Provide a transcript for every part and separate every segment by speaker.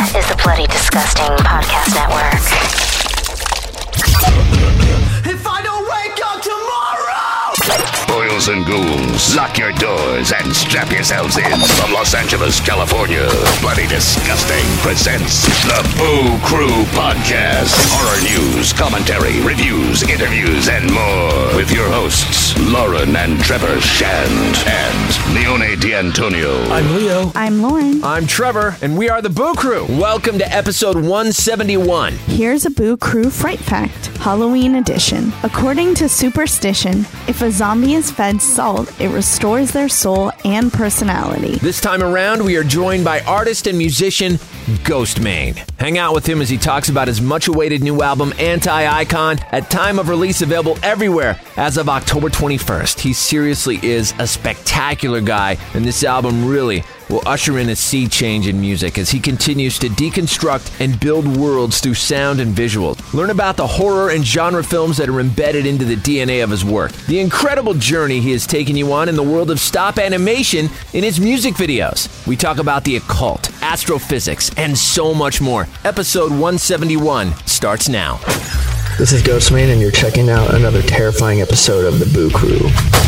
Speaker 1: is the Bloody Disgusting Podcast Network.
Speaker 2: Tomorrow!
Speaker 3: Boils and ghouls, lock your doors and strap yourselves in. From Los Angeles, California, Bloody Disgusting presents the Boo Crew Podcast. Horror news, commentary, reviews, interviews, and more. With your hosts, Lauren and Trevor Shand and Leone D'Antonio.
Speaker 4: I'm Leo.
Speaker 5: I'm Lauren.
Speaker 4: I'm Trevor, and we are the Boo Crew. Welcome to episode 171.
Speaker 5: Here's a Boo Crew Fright Fact Halloween edition. According to superstition, if a zombie is fed salt, it restores their soul and personality.
Speaker 4: This time around, we are joined by artist and musician Ghostemane. Hang out with him as he talks about his much awaited new album, Anti Icon, at time of release available everywhere as of October 21st. He seriously is a spectacular guy, and this album really will usher in a sea change in music as he continues to deconstruct and build worlds through sound and visuals. Learn about the horror and genre films that are embedded into the DNA of his work, the incredible journey he has taken you on in the world of stop animation in his music videos. We talk about the occult, astrophysics, and so much more. Episode 171 starts now.
Speaker 6: This is Ghostemane, and you're checking out another terrifying episode of the Boo Crew.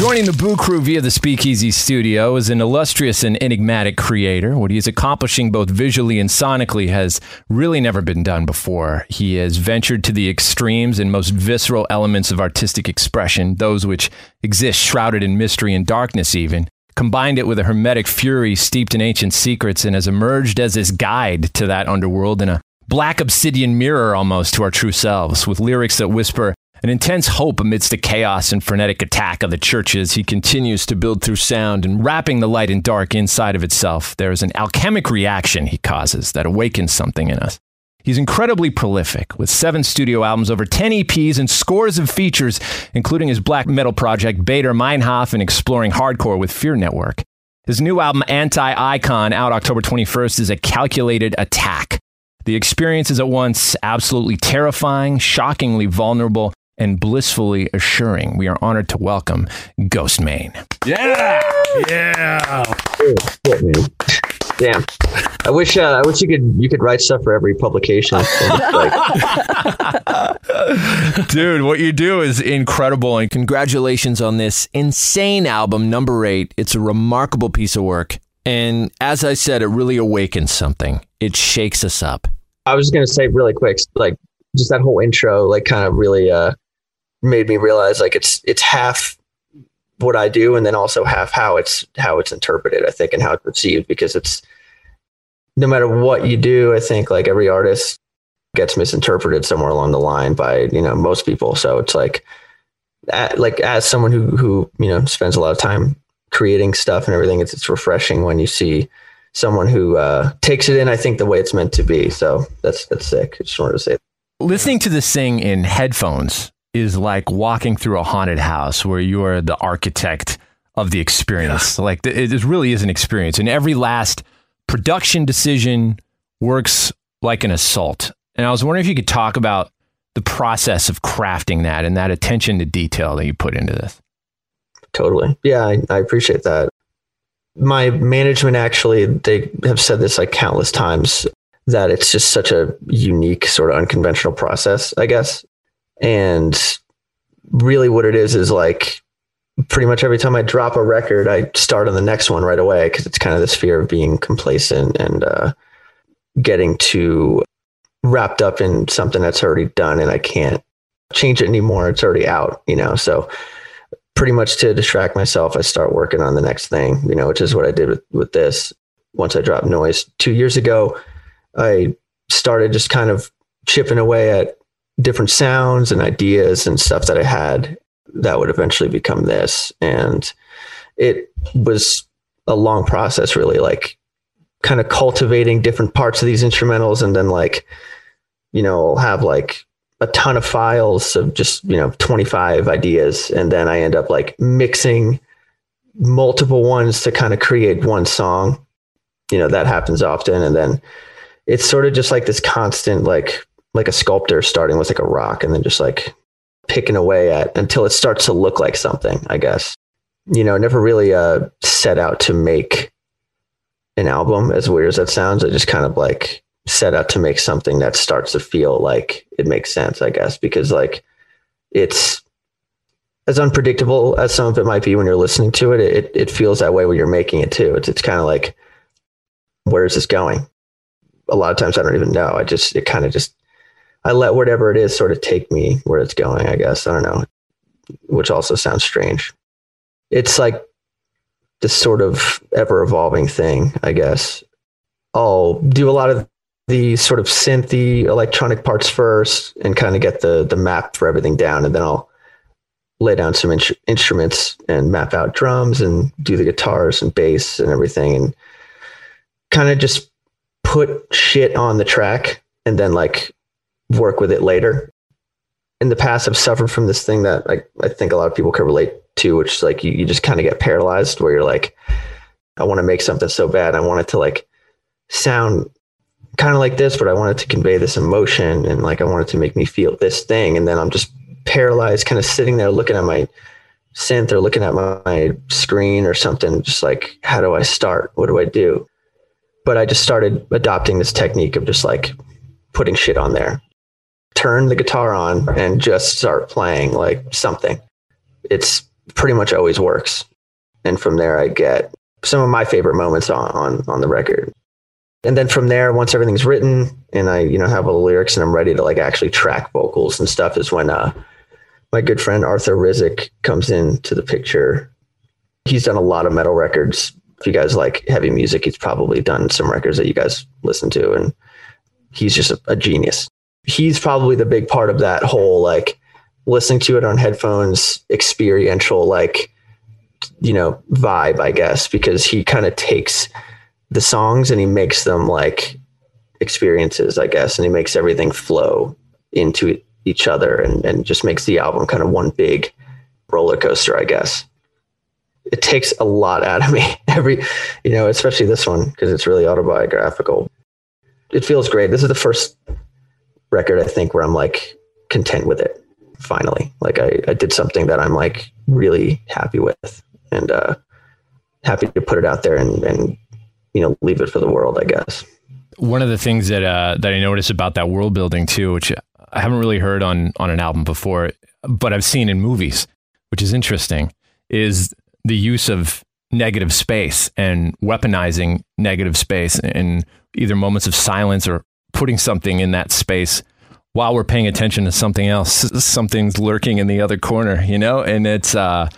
Speaker 4: Joining the Boo Crew via the Speakeasy studio is an illustrious and enigmatic creator. What he is accomplishing both visually and sonically has really never been done before. He has ventured to the extremes and most visceral elements of artistic expression, those which exist shrouded in mystery and darkness, even. Combined it with a hermetic fury steeped in ancient secrets and has emerged as his guide to that underworld in a black obsidian mirror almost to our true selves, with lyrics that whisper an intense hope amidst the chaos and frenetic attack of the churches. He continues to build through sound and wrapping the light and dark inside of itself. There is an alchemic reaction he causes that awakens something in us. He's incredibly prolific, with seven studio albums, over 10 EPs, and scores of features, including his black metal project Baader Meinhof and exploring hardcore with Fear Network. His new album, Anti Icon, out October 21st, is a calculated attack. The experience is at once absolutely terrifying, shockingly vulnerable, and blissfully assuring. We are honored to welcome Ghost Ghostemane.
Speaker 7: Yeah, yeah.
Speaker 6: Shit. Damn. I wish uh, I wish you could you could write stuff for every publication.
Speaker 4: Dude, what you do is incredible, and congratulations on this insane album, number eight. It's a remarkable piece of work. And as I said, it really awakens something. It shakes us up.
Speaker 6: I was just gonna say really quick, like just that whole intro, like kind of really uh, made me realize like it's it's half what I do, and then also half how it's how it's interpreted. I think and how it's received because it's no matter what you do, I think like every artist gets misinterpreted somewhere along the line by you know most people. So it's like a- like as someone who who you know spends a lot of time creating stuff and everything, it's it's refreshing when you see someone who uh, takes it in. I think the way it's meant to be. So that's that's sick. I just wanted to say.
Speaker 4: Listening to this thing in headphones is like walking through a haunted house where you are the architect of the experience. Like th- it really is an experience, and every last production decision works like an assault. And I was wondering if you could talk about the process of crafting that and that attention to detail that you put into this.
Speaker 6: Totally. Yeah, I, I appreciate that. My management actually, they have said this like countless times that it's just such a unique, sort of unconventional process, I guess. And really, what it is is like pretty much every time I drop a record, I start on the next one right away because it's kind of this fear of being complacent and uh, getting too wrapped up in something that's already done and I can't change it anymore. It's already out, you know? So pretty much to distract myself, I start working on the next thing, you know, which is what I did with, with this. Once I dropped noise two years ago, I started just kind of chipping away at different sounds and ideas and stuff that I had that would eventually become this. And it was a long process, really, like kind of cultivating different parts of these instrumentals and then like, you know, have like a ton of files of just, you know, 25 ideas. And then I end up like mixing multiple ones to kind of create one song. You know, that happens often. And then it's sort of just like this constant, like, like a sculptor starting with like a rock and then just like picking away at until it starts to look like something, I guess. You know, never really uh, set out to make an album, as weird as that sounds. I just kind of like set out to make something that starts to feel like it makes sense, I guess, because like it's as unpredictable as some of it might be when you're listening to it, it it feels that way when you're making it too. It's it's kind of like where is this going? A lot of times I don't even know. I just it kind of just I let whatever it is sort of take me where it's going, I guess. I don't know. Which also sounds strange. It's like this sort of ever evolving thing, I guess. I'll do a lot of the sort of synthy electronic parts first and kind of get the the map for everything down and then I'll lay down some in- instruments and map out drums and do the guitars and bass and everything and kind of just put shit on the track and then like work with it later. In the past, I've suffered from this thing that like I think a lot of people can relate to, which is like you, you just kind of get paralyzed where you're like, I want to make something so bad. I want it to like sound kind of like this, but I want it to convey this emotion and like I want it to make me feel this thing. And then I'm just paralyzed, kind of sitting there looking at my synth or looking at my, my screen or something, just like, how do I start? What do I do? But I just started adopting this technique of just like putting shit on there. Turn the guitar on and just start playing like something. It's pretty much always works. And from there I get some of my favorite moments on, on, on the record. And then from there, once everything's written and I, you know, have all the lyrics and I'm ready to like actually track vocals and stuff is when uh my good friend Arthur Rizk comes into the picture. He's done a lot of metal records. If you guys like heavy music, he's probably done some records that you guys listen to. And he's just a, a genius. He's probably the big part of that whole like listening to it on headphones, experiential, like, you know, vibe, I guess, because he kind of takes the songs and he makes them like experiences, I guess, and he makes everything flow into each other and, and just makes the album kind of one big roller coaster, I guess. It takes a lot out of me every, you know, especially this one because it's really autobiographical. It feels great. This is the first record I think where I'm like content with it. Finally, like I, I did something that I'm like really happy with and uh, happy to put it out there and, and you know leave it for the world. I guess.
Speaker 4: One of the things that uh, that I noticed about that world building too, which I haven't really heard on on an album before, but I've seen in movies, which is interesting, is the use of negative space and weaponizing negative space in either moments of silence or putting something in that space while we're paying attention to something else. Something's lurking in the other corner, you know, and it's uh,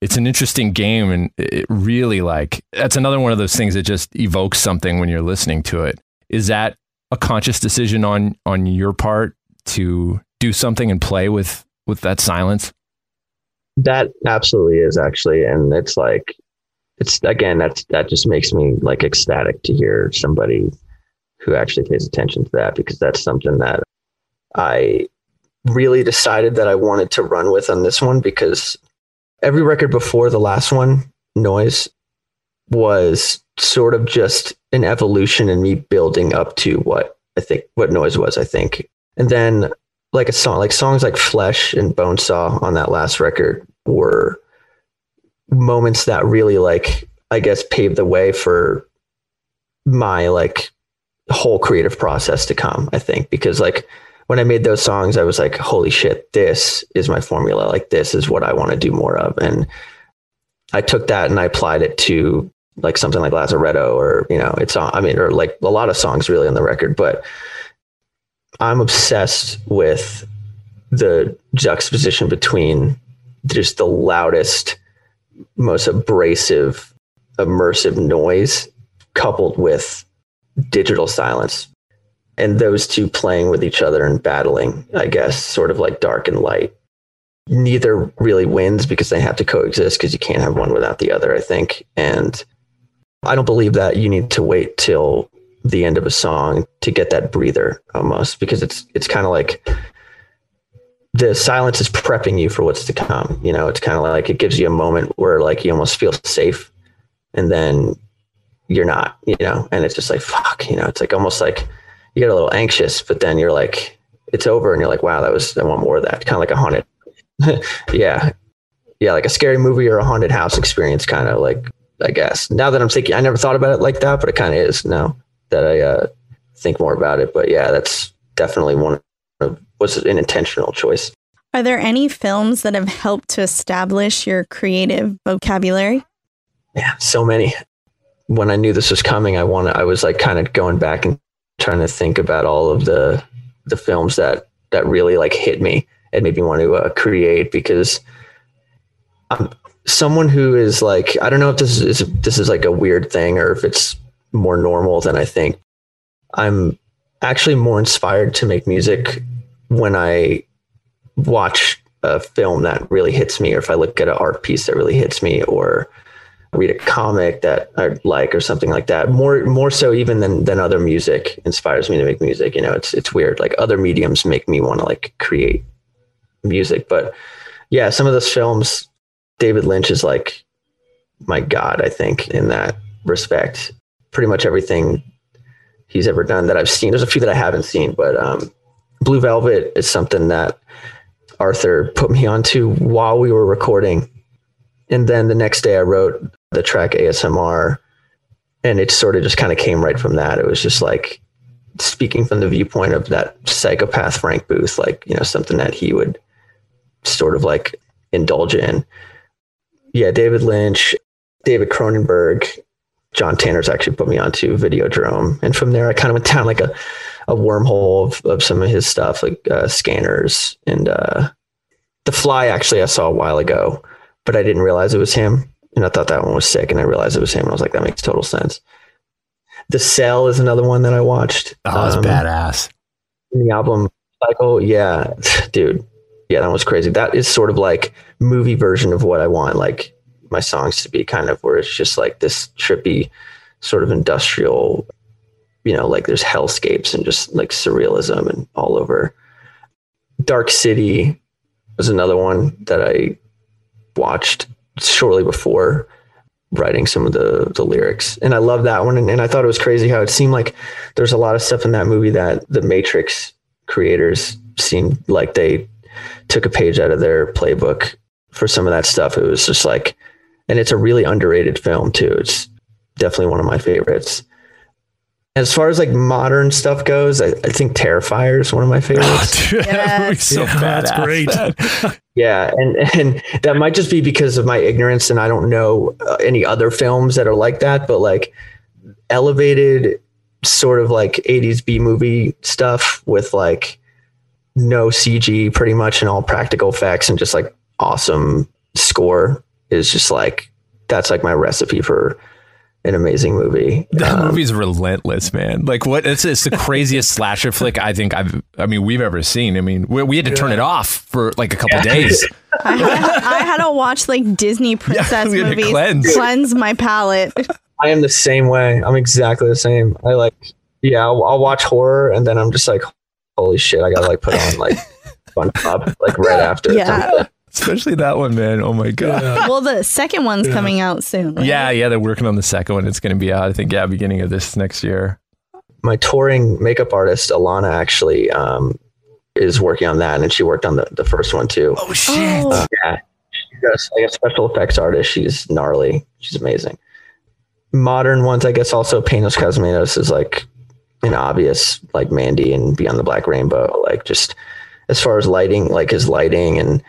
Speaker 4: it's an interesting game, and it really like that's another one of those things that just evokes something when you're listening to it. Is that a conscious decision on on your part to do something and play with with that silence?
Speaker 6: That absolutely is actually, and it's like it's again that's that just makes me like ecstatic to hear somebody who actually pays attention to that because that's something that I really decided that I wanted to run with on this one because every record before the last one, Noise, was sort of just an evolution in me building up to what I think what Noise was, I think. And then like a song like songs like Flesh and Bonesaw on that last record were moments that really like I guess paved the way for my like whole creative process to come, I think, because like when I made those songs, I was like, holy shit, this is my formula. Like, this is what I want to do more of. And I took that and I applied it to like something like Lazaretto or, you know, it's on, I mean, or like a lot of songs really on the record, but I'm obsessed with the juxtaposition between just the loudest, most abrasive, immersive noise coupled with digital silence and those two playing with each other and battling, I guess, sort of like dark and light. Neither really wins because they have to coexist because you can't have one without the other, I think. And I don't believe that you need to wait till the end of a song to get that breather almost because it's it's kind of like the silence is prepping you for what's to come. You know, it's kind of like it gives you a moment where like you almost feel safe, and then you're not. You know, and it's just like fuck. You know, it's like almost like you get a little anxious, but then you're like, it's over, and you're like, wow, that was I want more of that. Kind of like a haunted. yeah, yeah, like a scary movie or a haunted house experience, kind of like I guess. Now that I'm thinking, I never thought about it like that, but it kind of is now that I uh, think more about it. But yeah, that's definitely one of was an intentional choice.
Speaker 5: Are there any films that have helped to establish your creative vocabulary?
Speaker 6: Yeah, so many. When I knew this was coming, I wanted. I was like kind of going back and trying to think about all of the the films that that really like hit me and made me want to uh, create because I'm someone who is like I don't know if this is this is like a weird thing or if it's more normal than I think. I'm actually more inspired to make music when I watch a film that really hits me, or if I look at an art piece that really hits me, or read a comic that I like, or something like that. More more so even than than other music inspires me to make music. You know, it's it's weird. Like other mediums make me want to like create music, but yeah, some of those films, David Lynch is like my god. I think in that respect, pretty much everything he's ever done that I've seen. There's a few that I haven't seen, but um, Blue Velvet is something that Arthur put me onto while we were recording. And then the next day I wrote the track ASMR and it sort of just kind of came right from that. It was just like speaking from the viewpoint of that psychopath Frank Booth, like, you know, something that he would sort of like indulge in. Yeah, David Lynch, David Cronenberg, John Tanner's actually put me onto Videodrome. And from there I kind of went down like a a wormhole of, of some of his stuff, like uh, scanners and uh, the fly. Actually, I saw a while ago, but I didn't realize it was him, and I thought that one was sick, and I realized it was him, and I was like, that makes total sense. The Cell is another one that I watched.
Speaker 4: Oh, it's um, badass.
Speaker 6: The album cycle, yeah, dude, yeah, that was crazy. That is sort of like movie version of what I want, like my songs to be, kind of where it's just like this trippy, sort of industrial you know, like there's hellscapes and just like surrealism and all over. Dark City was another one that I watched shortly before writing some of the the lyrics. And i love that one. And, and, i thought it was crazy how it seemed like there's a lot of stuff in that movie that the matrix creators seemed like they took a page out of their playbook for some of that stuff. It was just like and it's a really underrated film too. It's definitely one of my favorites as far as like modern stuff goes, I, I think Terrifier is one of my favorites.
Speaker 4: Oh, dude, yes. so yeah, that's great.
Speaker 6: yeah, and and that might just be because of my ignorance, and I don't know uh, any other films that are like that. But like elevated, sort of like '80s B movie stuff with like no CG, pretty much, and all practical effects, and just like awesome score is just like that's like my recipe for an amazing movie.
Speaker 4: That um, movie's relentless, man. Like what? It's, it's the craziest slasher flick I think I've. I mean, we've ever seen. I mean, we, we had to turn it off for like a couple yeah. days.
Speaker 5: I had, I had, to watch like Disney princess yeah, movies cleanse. cleanse my palate.
Speaker 6: I am the same way. I'm exactly the same. I like, yeah, I'll, I'll watch horror and then I'm just like, holy shit, I gotta like put on like SpongeBob like right after.
Speaker 5: Yeah.
Speaker 4: Especially that one, man. Oh my god.
Speaker 5: Yeah. Well, the second one's yeah. coming out soon. Right?
Speaker 4: Yeah, yeah, they're working on the second one. It's going to be out, I think, yeah, beginning of this next year.
Speaker 6: My touring makeup artist Alana actually um, is working on that, and she worked on the, the first one too.
Speaker 4: Oh shit! Uh,
Speaker 6: yeah, she's like a special effects artist. She's gnarly. She's amazing. Modern ones, I guess, also Panos Cosmatos is like an obvious like Mandy and Beyond the Black Rainbow. Like just as far as lighting, like his lighting and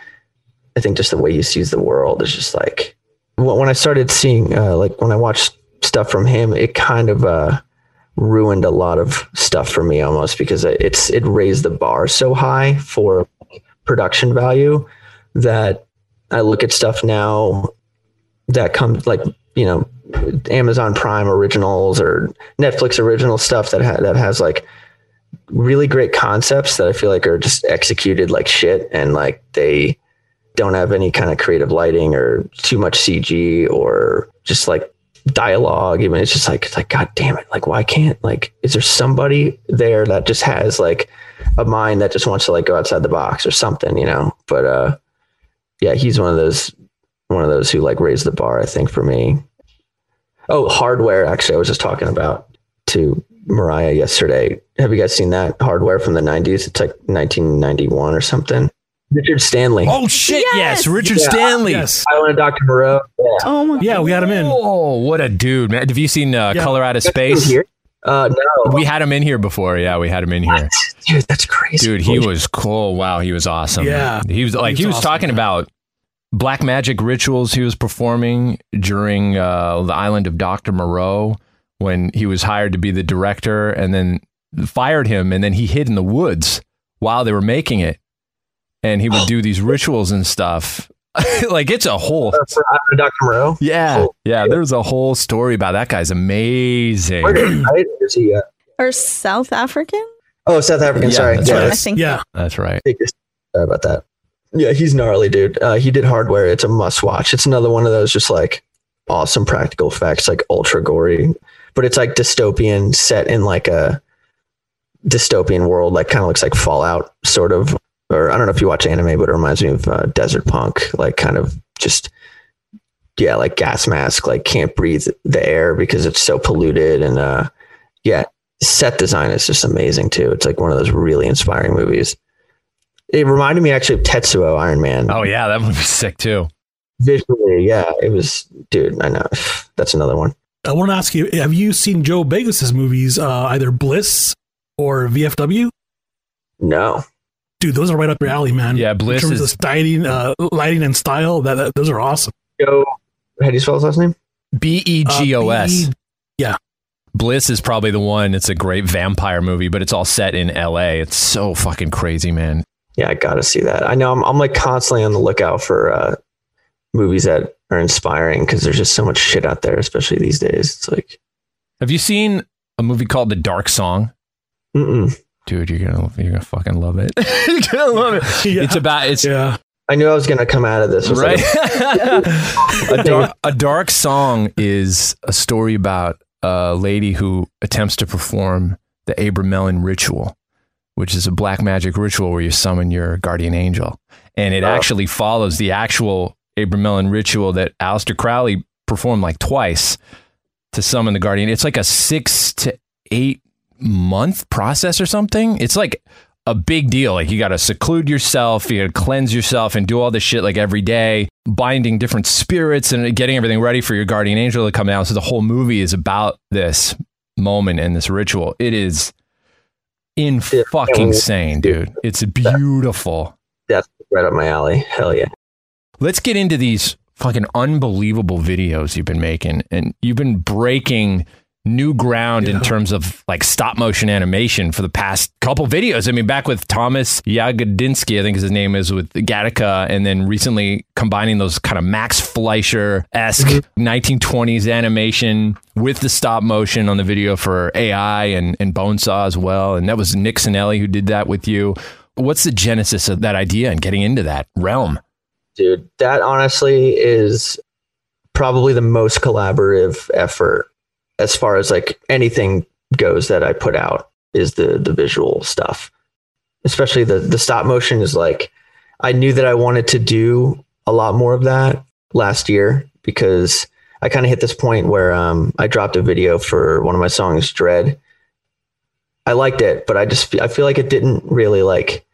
Speaker 6: I think just the way he sees the world is just like when I started seeing uh, like when I watched stuff from him, it kind of uh, ruined a lot of stuff for me almost because it's it raised the bar so high for production value that I look at stuff now that comes like you know Amazon Prime originals or Netflix original stuff that ha- that has like really great concepts that I feel like are just executed like shit and like they don't have any kind of creative lighting or too much CG or just like dialogue. Even it's just like it's like God damn it! Like why can't like is there somebody there that just has like a mind that just wants to like go outside the box or something, you know? But uh, yeah, he's one of those one of those who like raised the bar. I think for me. Oh, hardware. Actually, I was just talking about to Mariah yesterday. Have you guys seen that hardware from the '90s? It's like 1991 or something. Richard Stanley.
Speaker 7: Oh shit! Yes,
Speaker 5: Yes.
Speaker 7: Richard
Speaker 6: Yeah.
Speaker 7: Stanley. Yes.
Speaker 6: Island of Dr. Moreau. Yeah.
Speaker 5: Oh my
Speaker 7: Yeah, we had him in.
Speaker 4: Oh, what a dude, man! Have you seen uh,
Speaker 7: Yeah.
Speaker 4: Color Out of Space?
Speaker 6: here? Uh, no.
Speaker 4: We had him in here before. Yeah, we had him in here.
Speaker 6: Dude, that's crazy.
Speaker 4: Dude, he was cool. Wow, he was awesome.
Speaker 7: Yeah.
Speaker 4: he was like
Speaker 7: was
Speaker 4: he was,
Speaker 7: awesome,
Speaker 4: talking
Speaker 7: yeah.
Speaker 4: about black magic rituals he was performing during uh, the island of Doctor Moreau when he was hired to be the director, and then fired him, and then he hid in the woods while they were making it, and he would do these rituals and stuff. like it's a whole
Speaker 6: Uh, for Island Dr. Moreau.
Speaker 4: yeah
Speaker 6: Oh,
Speaker 4: yeah. There's a whole story about that guy's amazing.
Speaker 6: Right? Is he, uh,
Speaker 5: Or South African?
Speaker 6: oh, South African.
Speaker 4: Yeah,
Speaker 6: sorry.
Speaker 4: that's
Speaker 6: yeah,
Speaker 4: right.
Speaker 5: I
Speaker 6: that's-
Speaker 5: think.
Speaker 7: Yeah.
Speaker 4: That's right.
Speaker 6: Sorry about that. Yeah, he's gnarly, dude. Uh, he did hardware. It's a must watch. It's another one of those just like awesome practical effects, like ultra gory, but it's like dystopian, set in like a dystopian world. Like kind of looks like Fallout, sort of. Or I don't know if you watch anime, but it reminds me of uh, Desert Punk. Like kind of just yeah, like gas mask. Like can't breathe the air because it's so polluted. And uh, yeah, set design is just amazing too. It's like one of those really inspiring movies. It reminded me actually of Tetsuo Iron Man.
Speaker 4: Oh yeah, that movie's sick too.
Speaker 6: Visually, yeah, it was, dude. I know that's another one.
Speaker 7: I want to ask you: Have you seen Joe Begos's movies, uh, either Bliss or VFW?
Speaker 6: No,
Speaker 7: Dude, those are right up your alley, man.
Speaker 4: Yeah, Bliss
Speaker 7: in terms
Speaker 4: is
Speaker 7: of lighting, uh, lighting and style. That, that those are awesome.
Speaker 6: Joe. How do you spell his last name?
Speaker 4: B E G O S.
Speaker 7: Uh, B-
Speaker 4: Bliss is probably the one. It's a great vampire movie, but it's all set in L.A. It's so fucking crazy, man.
Speaker 6: Yeah, I gotta see that. I know I'm, I'm like constantly on the lookout for uh, movies that are inspiring because there's just so much shit out there, especially these days. It's like,
Speaker 4: Have you seen a movie called The Dark Song?
Speaker 6: mm-mm.
Speaker 4: Dude, you're gonna you're gonna fucking love it. you're gonna love it.
Speaker 7: Yeah.
Speaker 4: It's about it's
Speaker 7: yeah.
Speaker 6: I knew I was gonna come out of this
Speaker 4: right.
Speaker 6: like
Speaker 4: a, dark, a dark song is a story about a lady who attempts to perform the Abramelin ritual, which is a black magic ritual where you summon your guardian angel, and it
Speaker 6: Oh.
Speaker 4: actually follows the actual Abramelin ritual that Aleister Crowley performed like twice to summon the guardian. It's like a six to eight month process or something. It's like a big deal. Like you got to seclude yourself, you got to cleanse yourself and do all this shit like every day, binding different spirits and getting everything ready for your guardian angel to come down. So the whole movie is about this moment and this ritual. It is in fucking insane, dude. It's beautiful.
Speaker 6: that's right up my alley. Hell yeah.
Speaker 4: Let's get into these fucking unbelievable videos you've been making and you've been breaking new ground in terms of like stop motion animation for the past couple videos. I mean, back with Thomas Yagodinsky, I think his name is with Gattaca, and then recently combining those kind of Max Fleischer esque 1920s mm-hmm. animation with the stop motion on the video for AI and, and Bonesaw as well. And that was Nick Sinelli who did that with you. What's the genesis of that idea and getting into that realm?
Speaker 6: dude that honestly is probably the most collaborative effort as far as like anything goes that i put out is the the visual stuff. Especially the the stop motion is like i knew that i wanted to do a lot more of that last year because i kind of hit this point where um i dropped a video for one of my songs dread. I liked it but i just i feel like it didn't really like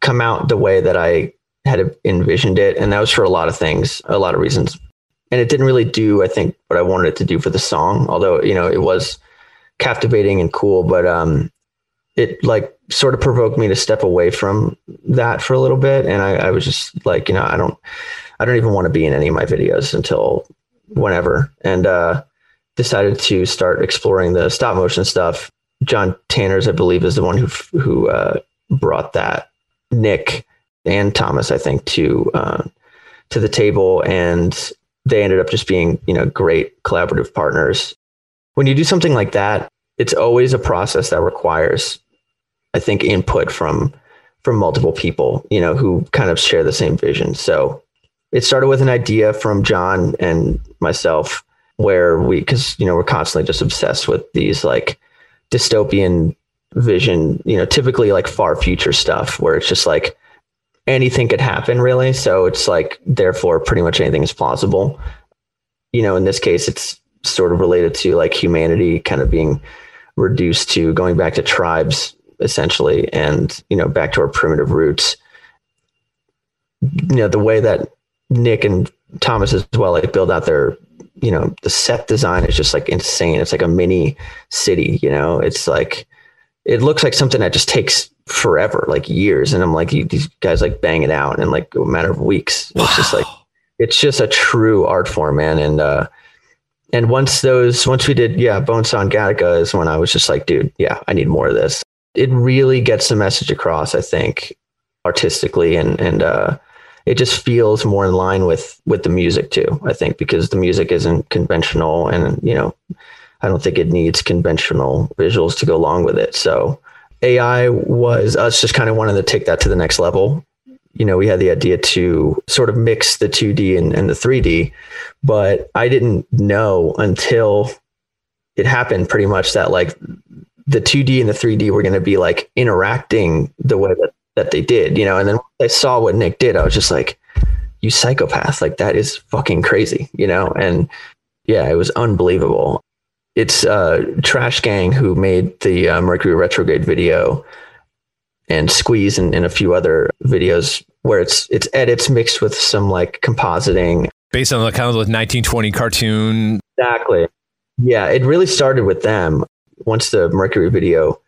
Speaker 6: come out the way that i had envisioned it and that was for a lot of things a lot of reasons and it didn't really do i think what i wanted it to do for the song although you know it was captivating and cool but um it like sort of provoked me to step away from that for a little bit. And i, I was just like you know i don't i don't even want to be in any of my videos until whenever. And uh decided to start exploring the stop motion stuff. John tanners i believe is the one who who uh brought that. Nick and Thomas, I think, to uh, to the table, and they ended up just being you know great collaborative partners. When you do something like that, it's always a process that requires, I think, input from from multiple people, you know, who kind of share the same vision. So it started with an idea from John and myself where we because you know we're constantly just obsessed with these like dystopian vision you know typically like far future stuff where it's just like anything could happen really. So it's like therefore pretty much anything is plausible. You know in this case it's sort of related to like humanity kind of being reduced to going back to tribes essentially and you know back to our primitive roots. You know the way that nick and thomas as well like build out their you know the set design is just like insane. It's like a mini city you know? It's like it looks like something that just takes forever like years. And i'm like these guys like bang it out in like a matter of weeks. It's just like it's just a true art form man. And uh and once those once we did yeah bonesaw and gattaca is when i was just like dude yeah i need more of this. It really gets the message across i think artistically. And and uh it just feels more in line with with the music too i think because the music isn't conventional. And you know i don't think it needs conventional visuals to go along with it. So ai was uh, us just kind of wanting to take that to the next level you know we had the idea to sort of mix the 2d and, and the 3d but i didn't know until it happened pretty much that like the 2d and the 3d were going to be like interacting the way that that they did, you know. And then I saw what Nick did, I was just like, "You psychopath! Like that is fucking crazy," you know. And yeah, it was unbelievable. It's uh, Trash Gang who made the uh, Mercury retrograde video, and Squeeze and, and a few other videos where it's it's edits mixed with some like compositing
Speaker 4: based on the kind of the 1920 cartoon.
Speaker 6: Exactly. Yeah, it really started with them. Once the Mercury video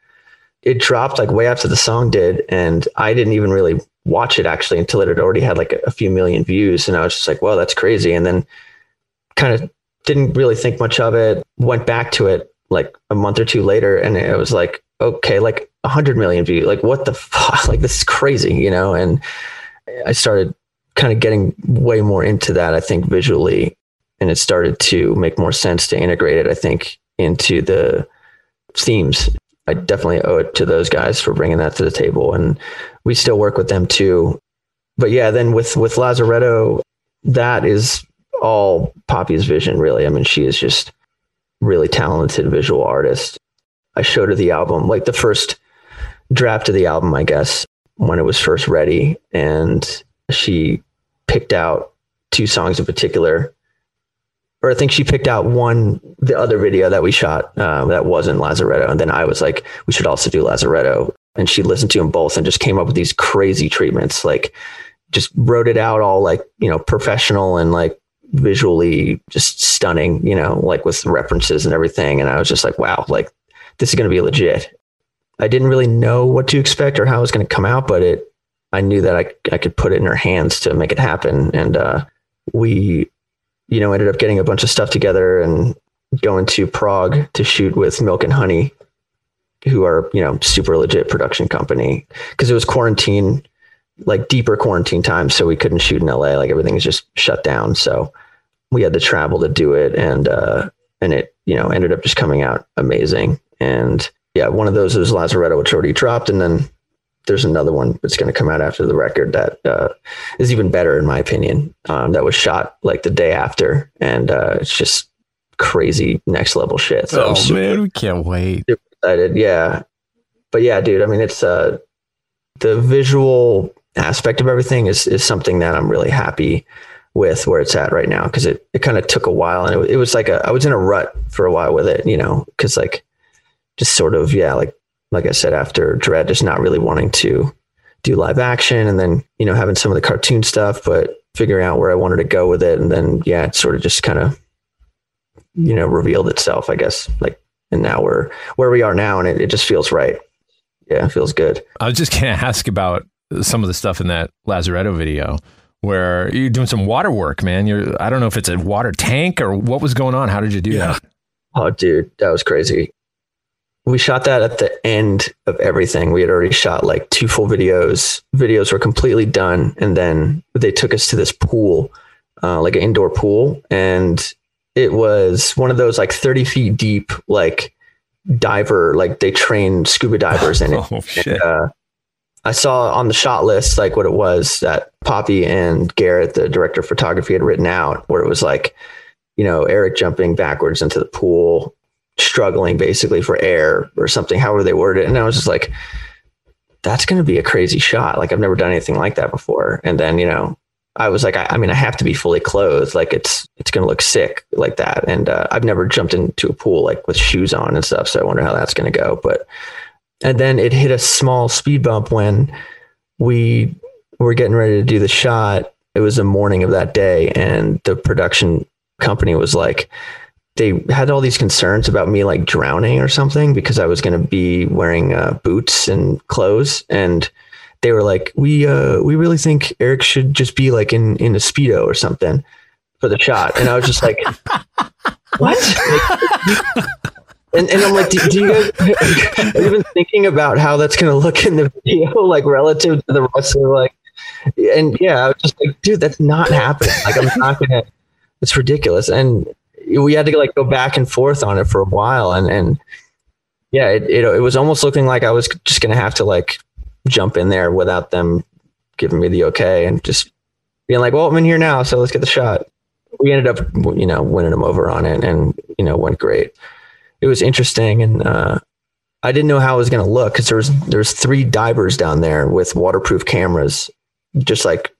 Speaker 6: it dropped like way after the song did and i didn't even really watch it actually until it had already had like a, a few million views and i was just like well that's crazy and then kind of didn't really think much of it went back to it like a month or two later and it was like okay like 100 million views like what the fuck? Like this is crazy you know? And i started kind of getting way more into that i think visually and it started to make more sense to integrate it i think into the themes. I definitely owe it to those guys for bringing that to the table, and we still work with them too. But yeah, then with with Lazaretto, that is all Poppy's vision, really. I mean, she is just really talented visual artist. I showed her the album, like the first draft of the album, I guess, when it was first ready, and she picked out two songs in particular or I think she picked out one, the other video that we shot uh, that wasn't Lazaretto. And then I was like, we should also do Lazaretto. And she listened to them both and just came up with these crazy treatments, like just wrote it out all like, you know, professional and like visually just stunning, you know, like with references and everything. And I was just like, wow, like this is going to be legit. I didn't really know what to expect or how it was going to come out, but it, I knew that I, I could put it in her hands to make it happen. And uh, we you know, ended up getting a bunch of stuff together and going to Prague to shoot with Milk and Honey, who are, you know, super legit production company. Cause it was quarantine, like deeper quarantine time. So we couldn't shoot in LA. Like everything was just shut down. So we had to travel to do it. And, uh, and it, you know, ended up just coming out amazing. And yeah, one of those is Lazaretto, which already dropped. And then there's another one that's going to come out after the record that uh, is even better in my opinion. Um, that was shot like the day after, and uh, it's just crazy next level shit.
Speaker 4: So oh super, man, we can't wait.
Speaker 6: Super excited, yeah. But yeah, dude. I mean, it's uh, the visual aspect of everything is is something that I'm really happy with where it's at right now because it, it kind of took a while and it, it was like a I was in a rut for a while with it, you know, because like just sort of yeah, like like I said, after Dread, just not really wanting to do live action and then, you know, having some of the cartoon stuff, but figuring out where I wanted to go with it. And then, yeah, it sort of just kind of, you know, revealed itself, I guess. Like, and now we're where we are now and it, it just feels right. Yeah, it feels good.
Speaker 4: I was just to ask about some of the stuff in that Lazaretto video where you're doing some water work, man. You're, I don't know if it's a water tank or what was going on. How did you do yeah. that?
Speaker 6: Oh, dude, that was crazy we shot that at the end of everything. We had already shot like two full videos. Videos were completely done, and then they took us to this pool, uh, like an indoor pool, and it was one of those like thirty feet deep, like diver, like they train scuba divers in it.
Speaker 4: oh shit!
Speaker 6: And, uh, I saw on the shot list like what it was that Poppy and Garrett, the director of photography, had written out, where it was like you know, Eric jumping backwards into the pool, struggling basically for air or something, however they worded it. And I was just like, that's going to be a crazy shot. Like I've never done anything like that before. And then, you know, I was like, I, I mean, I have to be fully clothed. Like it's, it's going to look sick like that. And uh, I've never jumped into a pool like with shoes on and stuff. So I wonder how that's going to go. But, and then it hit a small speed bump when we were getting ready to do the shot. It was the morning of that day. And the production company was like, they had all these concerns about me like drowning or something because I was going to be wearing uh, boots and clothes. And they were like, we, uh, we really think Eric should just be like in, in a Speedo or something for the shot. And I was just like, what? and, and I'm like, do, do you guys even thinking about how that's going to look in the video, like relative to the rest of like, and yeah, I was just like, dude, that's not happening. Like, I'm not going to, it's ridiculous. And we had to like go back and forth on it for a while. And, and yeah, it, it, it was almost looking like I was just going to have to like jump in there without them giving me the okay and just being like, well, I'm in here now. So let's get the shot. We ended up, you know, winning them over on it and, you know, went great it was interesting and uh, I didn't know how it was going to look because there was there's three divers down there with waterproof cameras, just like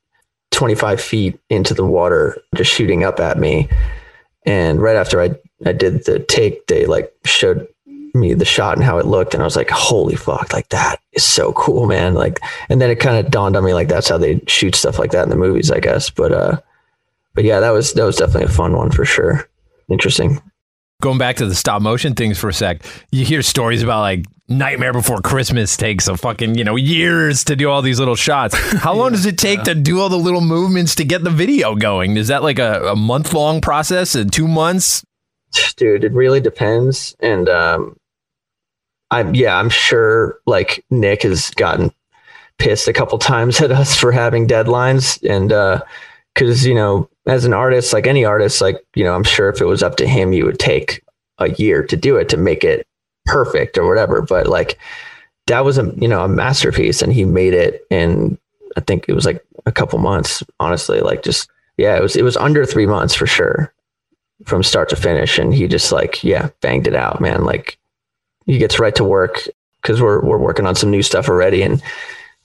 Speaker 6: 25 feet into the water, just shooting up at me. And right after I I did the take, they like showed me the shot and how it looked, and I was like, "Holy fuck! Like that is so cool, man!" Like, and then it kind of dawned on me like that's how they shoot stuff like that in the movies, I guess. But uh, but yeah, that was that was definitely a fun one for sure. Interesting
Speaker 4: going back to the stop motion things for a sec, you hear stories about like Nightmare Before Christmas takes a fucking, you know, years to do all these little shots. How long does it take to do all the little movements to get the video going? Is that like a, a month long process and two months?
Speaker 6: Dude, it really depends. And um I'm yeah, I'm sure like Nick has gotten pissed a couple times at us for having deadlines and uh because you know as an artist like any artist like you know i'm sure if it was up to him he would take a year to do it to make it perfect or whatever. But like that was a you know a masterpiece and he made it in i think it was like a couple months honestly. Like just yeah it was it was under three months for sure from start to finish. And he just like yeah banged it out man. Like he gets right to work because we're we're working on some new stuff already. And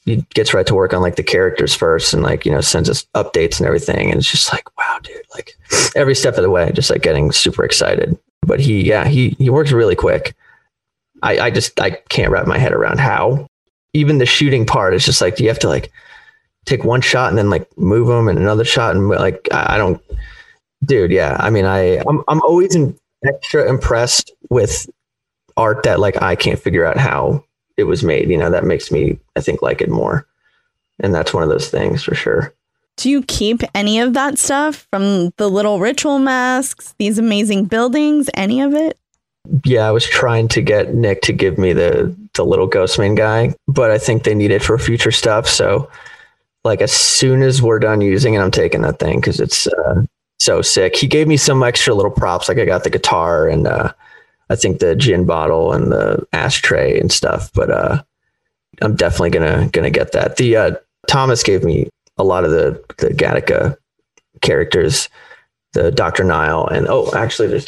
Speaker 6: gets right to work on like the characters first and like you know sends us updates and everything. And it's just like wow dude like every step of the way just like getting super excited. But he yeah he he works really quick. I i just i can't wrap my head around how. Even the shooting part is just like you have to like take one shot and then like move them and another shot. And like i, I don't dude yeah i mean i i'm, I'm always in, extra impressed with art that like i can't figure out how it was made. You know, that makes me, I think, like it more. And that's one of those things for sure.
Speaker 5: Do you keep any of that stuff from the little ritual masks, these amazing buildings, any of it?
Speaker 6: Yeah, I was trying to get Nick to give me the the little Ghostemane guy, but I think they need it for future stuff. So, like as soon as we're done using it, I'm taking that thing because it's uh, so sick. He gave me some extra little props, like I got the guitar and uh, I think the gin bottle and the ashtray and stuff. But uh, I'm definitely gonna gonna get that. The uh, Thomas gave me a lot of the the Gattaca characters, the Doctor Nile, and oh, actually, there's.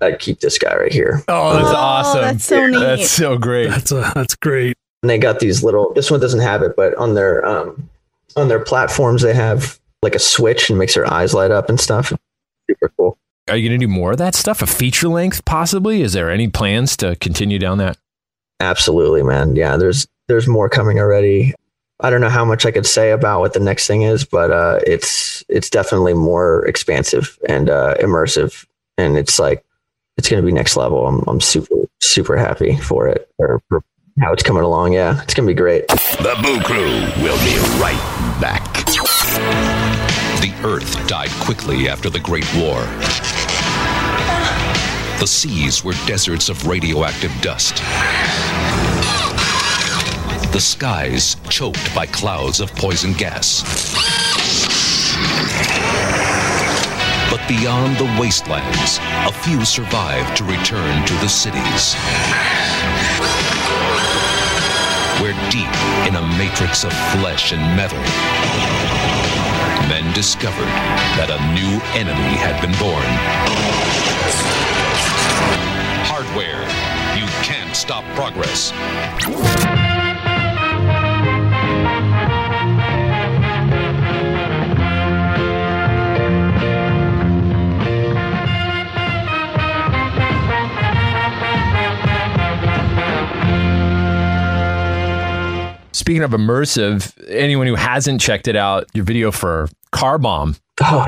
Speaker 6: I keep this guy right here.
Speaker 4: Oh, that's
Speaker 5: Oh,
Speaker 4: awesome.
Speaker 5: that's so neat.
Speaker 4: That's so great.
Speaker 7: That's a, that's great.
Speaker 6: And they got these little. This one doesn't have it, but on their um, on their platforms, they have like a switch and makes their eyes light up and stuff. Super cool.
Speaker 4: Are you going to do more of that stuff? A feature length, possibly? Is there any plans to continue down that?
Speaker 6: Absolutely, man. Yeah, there's there's more coming already. I don't know how much I could say about what the next thing is, but uh, it's it's definitely more expansive and uh, immersive, and it's like it's going to be next level. I'm I'm super super happy for it or for how it's coming along. Yeah, it's going to be great.
Speaker 3: The Boo Crew will be right back.
Speaker 8: Earth died quickly after the Great War. The seas were deserts of radioactive dust. The skies choked by clouds of poison gas. But beyond the wastelands, a few survived to return to the cities. Where deep in a matrix of flesh and metal, men discovered that a new enemy had been born. Hardware. You can't stop progress.
Speaker 4: Speaking of immersive, anyone who hasn't checked it out, your video for Car Bomb
Speaker 6: Oh,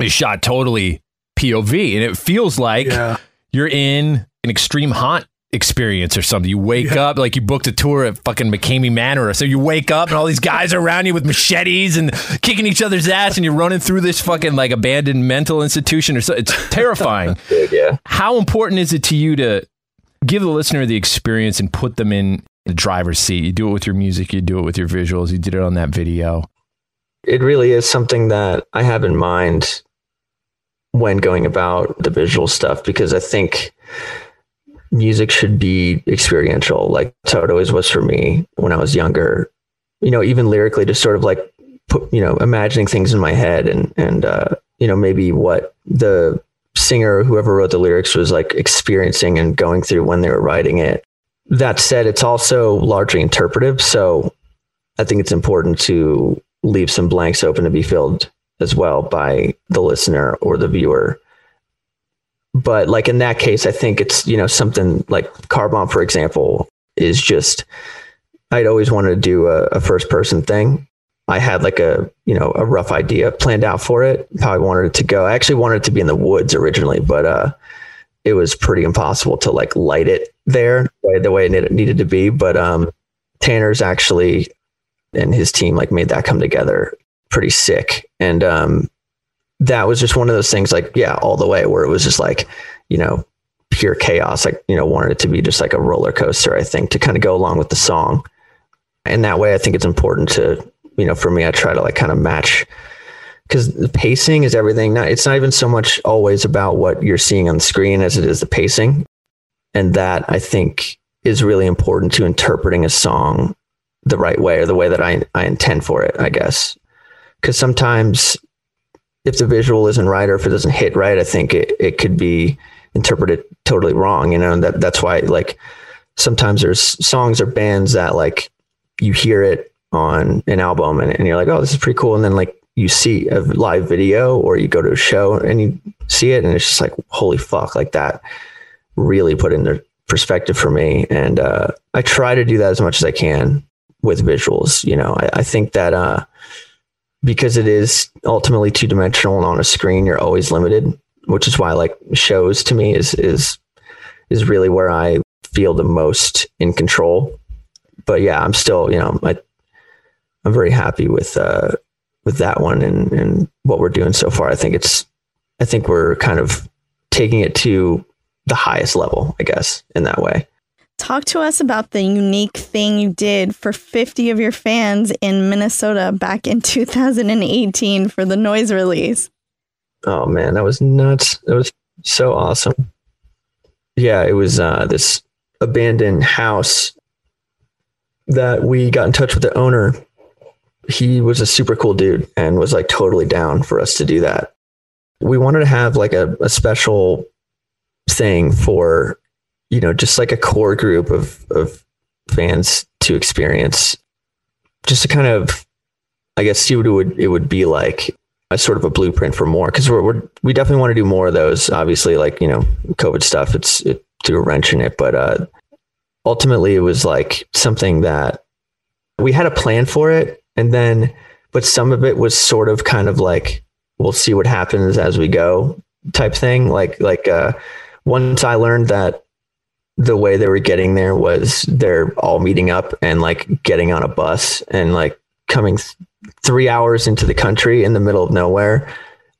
Speaker 4: is shot totally POV, and it feels like
Speaker 7: Yeah.
Speaker 4: you're in an extreme haunt experience or something. You wake up like you booked a tour at fucking McCamey Manor, so you wake up and all these guys are around you with machetes and kicking each other's ass, and you're running through this fucking like abandoned mental institution or so. It's terrifying.
Speaker 6: yeah.
Speaker 4: How important is it to you to give the listener the experience and put them in the driver's seat? You do it with your music, you do it with your visuals, you did it on that video.
Speaker 6: It really is something that I have in mind when going about the visual stuff because I think music should be experiential. Like how it always was for me when I was younger. You know, even lyrically, just sort of like put, you know, imagining things in my head and and uh, you know, maybe what the singer whoever wrote the lyrics was like experiencing and going through when they were writing it. That said, it's also largely interpretive. So I think it's important to leave some blanks open to be filled as well by the listener or the viewer. But like in that case, I think it's, you know, something like Car Bomb, for example, is just, I'd always wanted to do a, a first person thing. I had like a, you know, a rough idea planned out for it, how I wanted it to go. I actually wanted it to be in the woods originally, but, uh, it was pretty impossible to like light it there the way, it needed to be. But, um, Tanner's actually and his team like made that come together pretty sick. And um, that was just one of those things like, yeah, all the way where it was just like, you know, pure chaos. Like, you know, wanted it to be just like a roller coaster, I think, to kind of go along with the song. And that way, I think it's important to, you know, for me, I try to like kind of match because the pacing is everything. Not, it's not even so much always about what you're seeing on the screen as it is the pacing. And that I think is really important to interpreting a song the right way or the way that I, I intend for it, I guess. Because sometimes if the visual isn't right or if it doesn't hit right, I think it, it could be interpreted totally wrong, you know, and that, that's why like sometimes there's songs or bands that like you hear it on an album and, and you're like, oh, this is pretty cool. And then like you see a live video or you go to a show and you see it and it's just like, holy fuck, like that really put into perspective for me. And uh, I try to do that as much as I can with visuals. You know, I, I think that uh, because it is ultimately two dimensional and on a screen, you're always limited, which is why like shows to me is is is really where I feel the most in control. But yeah, I'm still, you know, I, I'm very happy with uh, with that one and and what we're doing so far. I think it's I think we're kind of taking it to the highest level, I guess, in that way.
Speaker 5: Talk to us about the unique thing you did for 50 of your fans in Minnesota back in 2018 for the noise release.
Speaker 6: Oh man, that was nuts. That was so awesome. Yeah, it was uh, this abandoned house that we got in touch with the owner. He was a super cool dude and was like totally down for us to do that. We wanted to have like a, a special thing for, you know, just like a core group of, of fans to experience, just to kind of, I guess, see what it would, it would be like a sort of a blueprint for more because we're, we're we definitely want to do more of those. Obviously, like you know, COVID stuff, it's it threw a wrench in it, but uh, ultimately, it was like something that we had a plan for it, and then, but some of it was sort of kind of like we'll see what happens as we go type thing. Like like uh, once I learned that the way they were getting there was they're all meeting up and like getting on a bus and like coming th- three hours into the country in the middle of nowhere,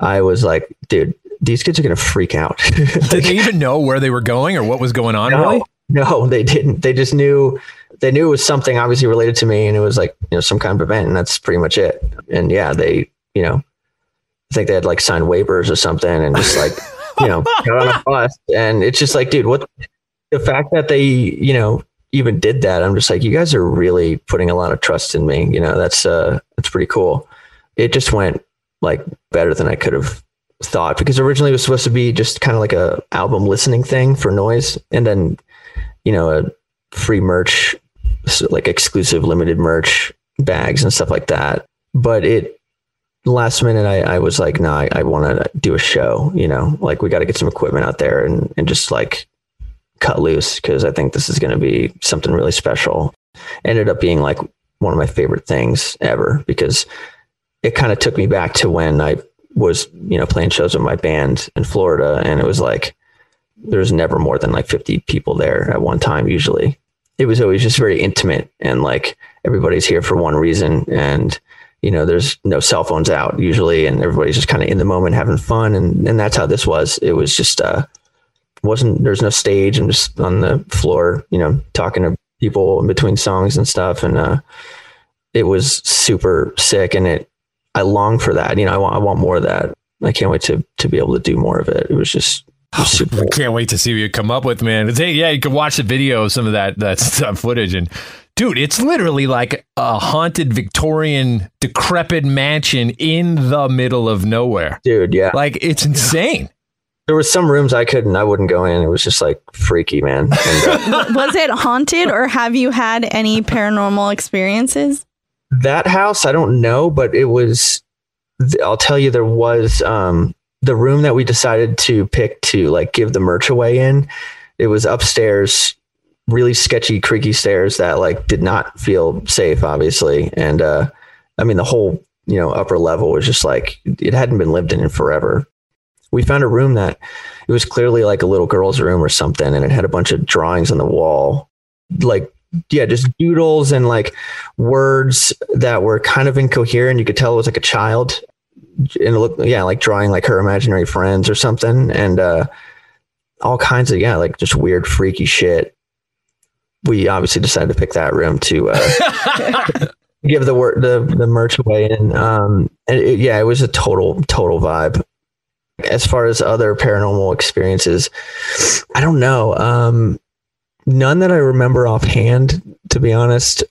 Speaker 6: I was like, dude, these kids are gonna freak out.
Speaker 4: Did they even know where they were going or what was going on?
Speaker 6: no,
Speaker 4: Really?
Speaker 6: no, they didn't. They just knew they knew it was something obviously related to me, and it was like you know some kind of event, and that's pretty much it. And yeah, they you know, I think they had like signed waivers or something, and just like you know got on a bus, and it's just like, dude, what the fact that they you know even did that, I'm just like, you guys are really putting a lot of trust in me. You know, that's uh that's pretty cool. It just went like better than I could have thought because originally it was supposed to be just kind of like a album listening thing for noise and then you know a free merch so like exclusive limited merch bags and stuff like that but it last minute I, I was like nah I, I want to do a show you know like we got to get some equipment out there and, and just like cut loose because I think this is going to be something really special ended up being like one of my favorite things ever because it kind of took me back to when I was, you know, playing shows with my band in Florida. And it was like, there's never more than like 50 people there at one time, usually. It was always just very intimate and like everybody's here for one reason. And, you know, there's no cell phones out usually. And everybody's just kind of in the moment having fun. And, and that's how this was. It was just, uh, wasn't, there's no stage. I'm just on the floor, you know, talking to people in between songs and stuff. And, uh, it was super sick and it, I long for that. You know, I want I want more of that. I can't wait to to be able to do more of it. It was just was super
Speaker 4: I can't wait to see what you come up with, man. Hey, yeah, you can watch the video of some of that that stuff footage and dude, it's literally like a haunted Victorian decrepit mansion in the middle of nowhere.
Speaker 6: dude. Yeah,
Speaker 4: Like it's insane.
Speaker 6: there was some rooms I couldn't I wouldn't go in. It was just like freaky, man. And, uh,
Speaker 5: Was it haunted or have you had any paranormal experiences?
Speaker 6: that house I don't know, but it was. I'll tell you, there was um the room that we decided to pick to like give the merch away in. It was upstairs, really sketchy, creaky stairs that like did not feel safe, obviously, and uh, I mean the whole you know upper level was just like it hadn't been lived in in forever. We found a room that it was clearly like a little girl's room or something, and it had a bunch of drawings on the wall, like yeah, just doodles and like words that were kind of incoherent. You could tell it was like a child, and it looked yeah, like drawing like her imaginary friends or something, and uh, all kinds of yeah, like just weird, freaky shit. We obviously decided to pick that room to uh, give the word the the merch away, and um, and it, yeah, it was a total total vibe. As far as other paranormal experiences, I don't know. Um, none that I remember offhand, to be honest.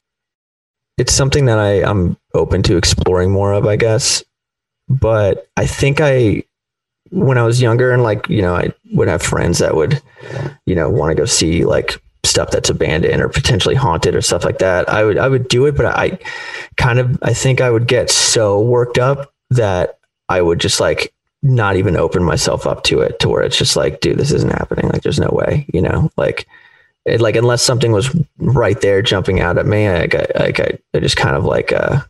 Speaker 6: It's something that I, I'm open to exploring more of, I guess. But I think I, when I was younger and like, you know, I would have friends that would, you know, want to go see like stuff that's abandoned or potentially haunted or stuff like that. I would, I would do it, but I kind of, I think I would get so worked up that I would just like not even open myself up to it to where it's just like, dude, this isn't happening. Like, there's no way, you know, like, it, like unless something was right there jumping out at me, I, I, I, I just kind of like uh,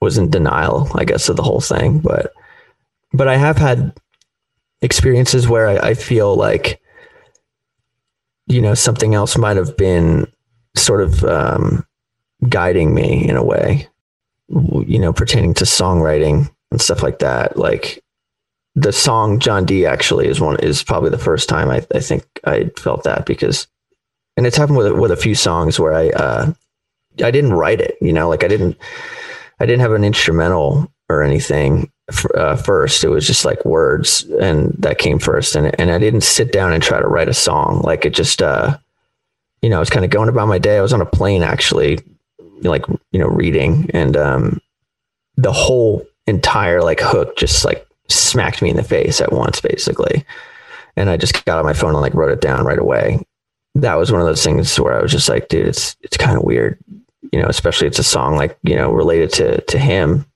Speaker 6: was in denial, I guess, of the whole thing. But but I have had experiences where I, I feel like you know something else might have been sort of um, guiding me in a way, you know, pertaining to songwriting and stuff like that. Like the song John Dee actually is one is probably the first time I, I think I felt that because and it's happened with with a few songs where I uh, I didn't write it, you know, like I didn't I didn't have an instrumental or anything uh, first. It was just like words, and that came first, and and I didn't sit down and try to write a song. Like it just, uh, you know, I was kind of going about my day. I was on a plane actually, like you know, reading, and um, the whole entire like hook just like smacked me in the face at once, basically. And I just got on my phone and like wrote it down right away that was one of those things where I was just like, dude, it's it's kind of weird, you know, especially it's a song like you know related to to him,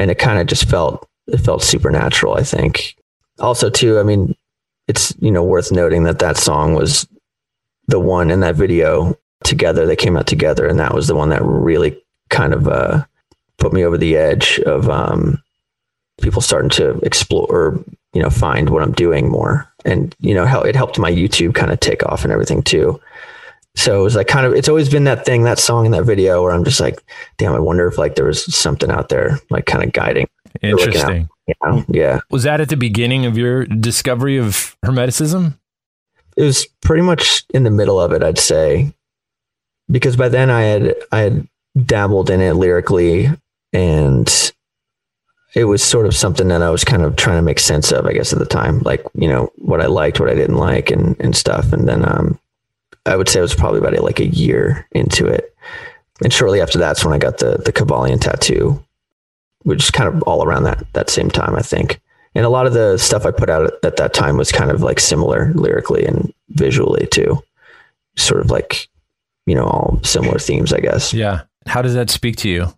Speaker 6: and it kind of just felt it felt supernatural. I think. Also, too, I mean, it's you know worth noting that that song was the one in that video together. They came out together, and that was the one that really kind of uh, put me over the edge of um, people starting to explore or you know find what I'm doing more and you know how it helped my YouTube kind of take off and everything too. So it was like kind of it's always been that thing, that song in that video where I'm just like, damn, I wonder if like there was something out there like kind of guiding.
Speaker 4: Interesting.
Speaker 6: you know? Yeah.
Speaker 4: Was that at the beginning of your discovery of Hermeticism?
Speaker 6: It was pretty much in the middle of it, I'd say. Because by then I had I had dabbled in it lyrically and it was sort of something that I was kind of trying to make sense of, I guess, at the time, like, you know, what I liked, what I didn't like and, and stuff. And then, um, I would say it was probably about like a year into it. And shortly after that's when I got the, the Kybalion tattoo. which is kind of all around that that same time, I think. And a lot of the stuff I put out at, at that time was kind of like similar lyrically and visually too, sort of like you know all similar themes, I guess.
Speaker 4: Yeah. How does that speak to you?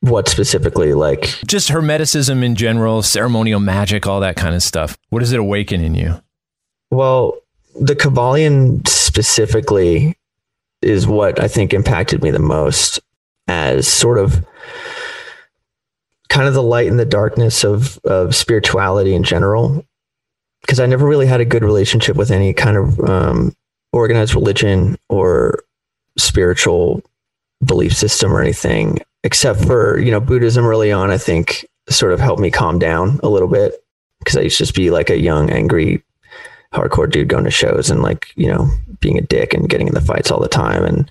Speaker 6: What specifically, like
Speaker 4: Just hermeticism in general, ceremonial magic, all that kind of stuff. What does it awaken in you?
Speaker 6: Well, the Kybalion specifically is what I think impacted me the most as sort of kind of the light in the darkness of, of spirituality in general. Because I never really had a good relationship with any kind of um, organized religion or spiritual belief system or anything, except for, you know, Buddhism early on, I think sort of helped me calm down a little bit because I used to just be like a young, angry hardcore dude going to shows and like you know being a dick and getting in the fights all the time. And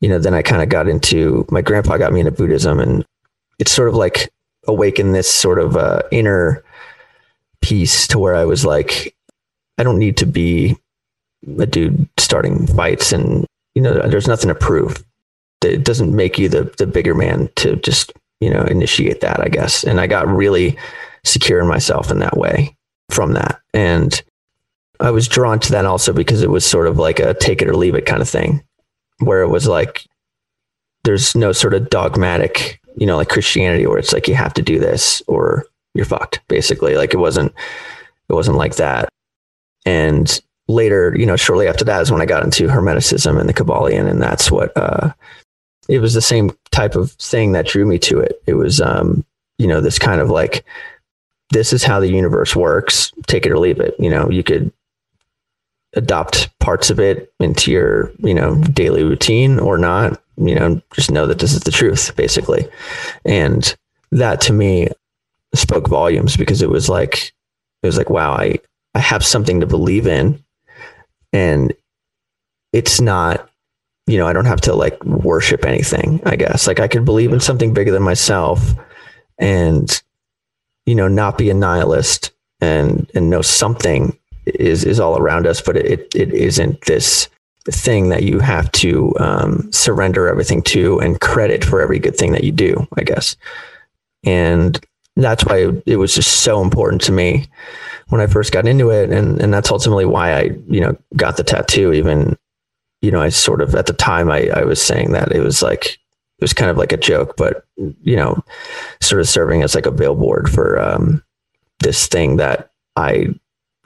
Speaker 6: you know then i kind of got into my grandpa got me into buddhism and it's sort of like awakened this sort of uh, inner peace to where i was like i don't need to be a dude starting fights. And you know there's nothing to prove. It doesn't make you the the bigger man to just you know initiate that i guess. And i got really secure in myself in that way from that. And I was drawn to that also because it was sort of like a take it or leave it kind of thing, where it was like there's no sort of dogmatic, you know, like Christianity where it's like you have to do this or you're fucked, basically. Like it wasn't it wasn't like that. And later, you know, shortly after that is when I got into Hermeticism and the Kybalion, and that's what uh it was the same type of thing that drew me to it. It was um, you know, this kind of like this is how the universe works, take it or leave it. You know, you could adopt parts of it into your you know daily routine or not you know just know that this is the truth basically. And that to me spoke volumes because it was like it was like wow i i have something to believe in. And it's not you know i don't have to like worship anything i guess. Like i could believe in something bigger than myself and you know not be a nihilist and and know something is is all around us, but it it isn't this thing that you have to um, surrender everything to and credit for every good thing that you do, I guess. And that's why it was just so important to me when I first got into it, and and that's ultimately why I you know got the tattoo. Even you know I sort of at the time I I was saying that it was like it was kind of like a joke, but you know, sort of serving as like a billboard for um, this thing that I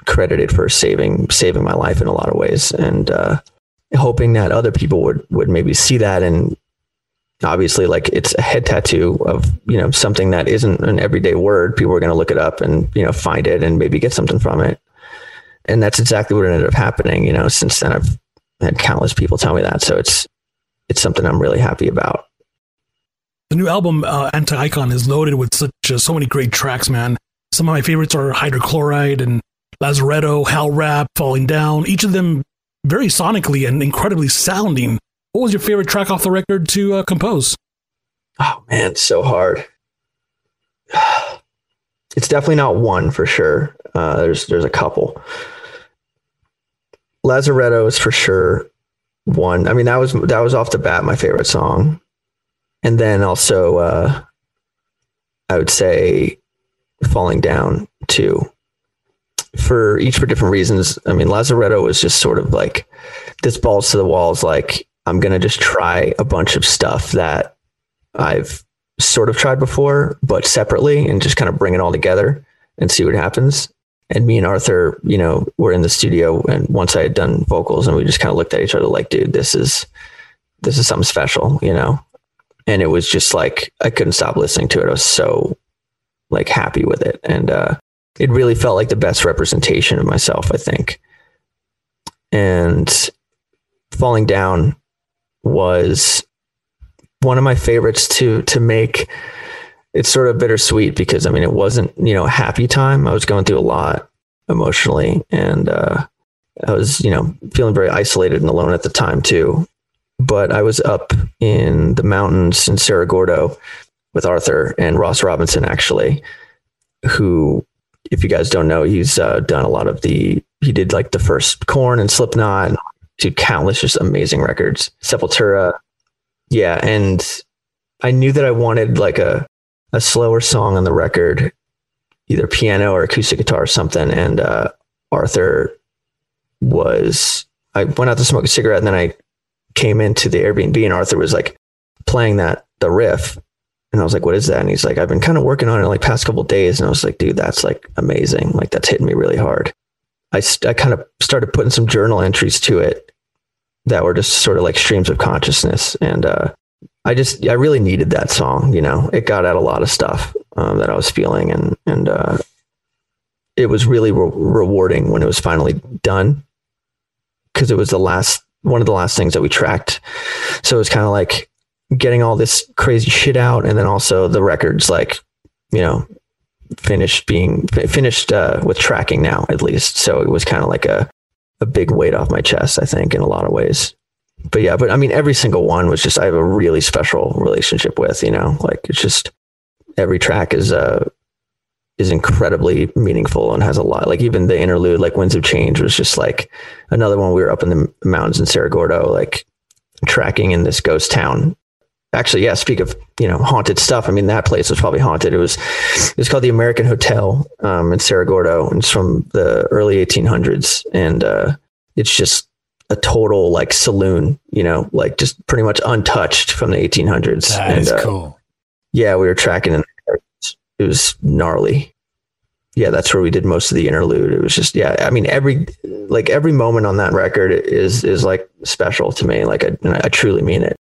Speaker 6: credited for saving saving my life in a lot of ways, and uh, hoping that other people would would maybe see that. And obviously like it's a head tattoo of you know something that isn't an everyday word. People are going to look it up and you know find it and maybe get something from it. And that's exactly what ended up happening you know since then i've had countless people tell me that. So it's it's something i'm really happy about.
Speaker 7: The new album uh, anti-icon is loaded with such uh, so many great tracks man. Some of my favorites are hydrochloride and Lazaretto, Hell Rap, Falling Down, each of them very sonically and incredibly sounding. What was your favorite track off the record to uh, compose?
Speaker 6: Oh man, so hard. It's definitely not one for sure. Uh, there's there's a couple. Lazaretto is for sure one. I mean, that was that was off the bat my favorite song, and then also uh, I would say "Falling Down" too for each for different reasons. I mean, Lazaretto was just sort of like this balls to the walls. Like I'm gonna just try a bunch of stuff that I've sort of tried before, but separately, and just kind of bring it all together and see what happens. And me and Arthur, you know, were in the studio, and once I had done vocals, and we just kind of looked at each other like, "Dude, this is this is something special," you know. And it was just like I couldn't stop listening to it. I was so like happy with it, and uh, it really felt like the best representation of myself, I think. And falling down was one of my favorites to to make. It's sort of bittersweet because I mean it wasn't you know a happy time. I was going through a lot emotionally, and uh, I was you know feeling very isolated and alone at the time too. But I was up in the mountains in Cerro Gordo with Arthur and Ross Robinson actually, who if you guys don't know, he's uh, done a lot of the. He did like the first Korn and Slipknot, to countless just amazing records. Sepultura, yeah, and I knew that I wanted like a a slower song on the record, either piano or acoustic guitar or something. And uh, Arthur was, I went out to smoke a cigarette and then I came into the Airbnb and Arthur was like playing that, the riff. And I was like, what is that? And he's like, I've been kind of working on it like past couple days. And I was like, dude, that's like amazing. Like that's hitting me really hard. I, I kind of started putting some journal entries to it that were just sort of like streams of consciousness. And uh, I just, I really needed that song. You know, it got at a lot of stuff um, that I was feeling, and and uh, it was really re- rewarding when it was finally done because it was the last one of the last things that we tracked. So it was kind of like getting all this crazy shit out, and then also the records like, you know, finished being finished uh, with tracking now at least. So it was kind of like a a big weight off my chest, I think, in a lot of ways. But yeah, but I mean, every single one was just I have a really special relationship with. You know, like it's just every track is uh is incredibly meaningful and has a lot. Like even the interlude, like Winds of Change, was just like another one. We were up in the mountains in Cerro Gordo, like tracking in this ghost town actually, yeah. Speak of you know haunted stuff. I mean, that place was probably haunted. It was it was called the American Hotel um, in Cerro Gordo, and it's from the early 1800s, and uh, it's just a total like saloon. You know, like just pretty much untouched from the 1800s.
Speaker 9: That
Speaker 6: and,
Speaker 9: is
Speaker 6: uh,
Speaker 9: cool.
Speaker 6: Yeah, we were tracking, and it was gnarly. Yeah, that's where we did most of the interlude. It was just, yeah. I mean, every like every moment on that record is is like special to me. Like, I, I truly mean it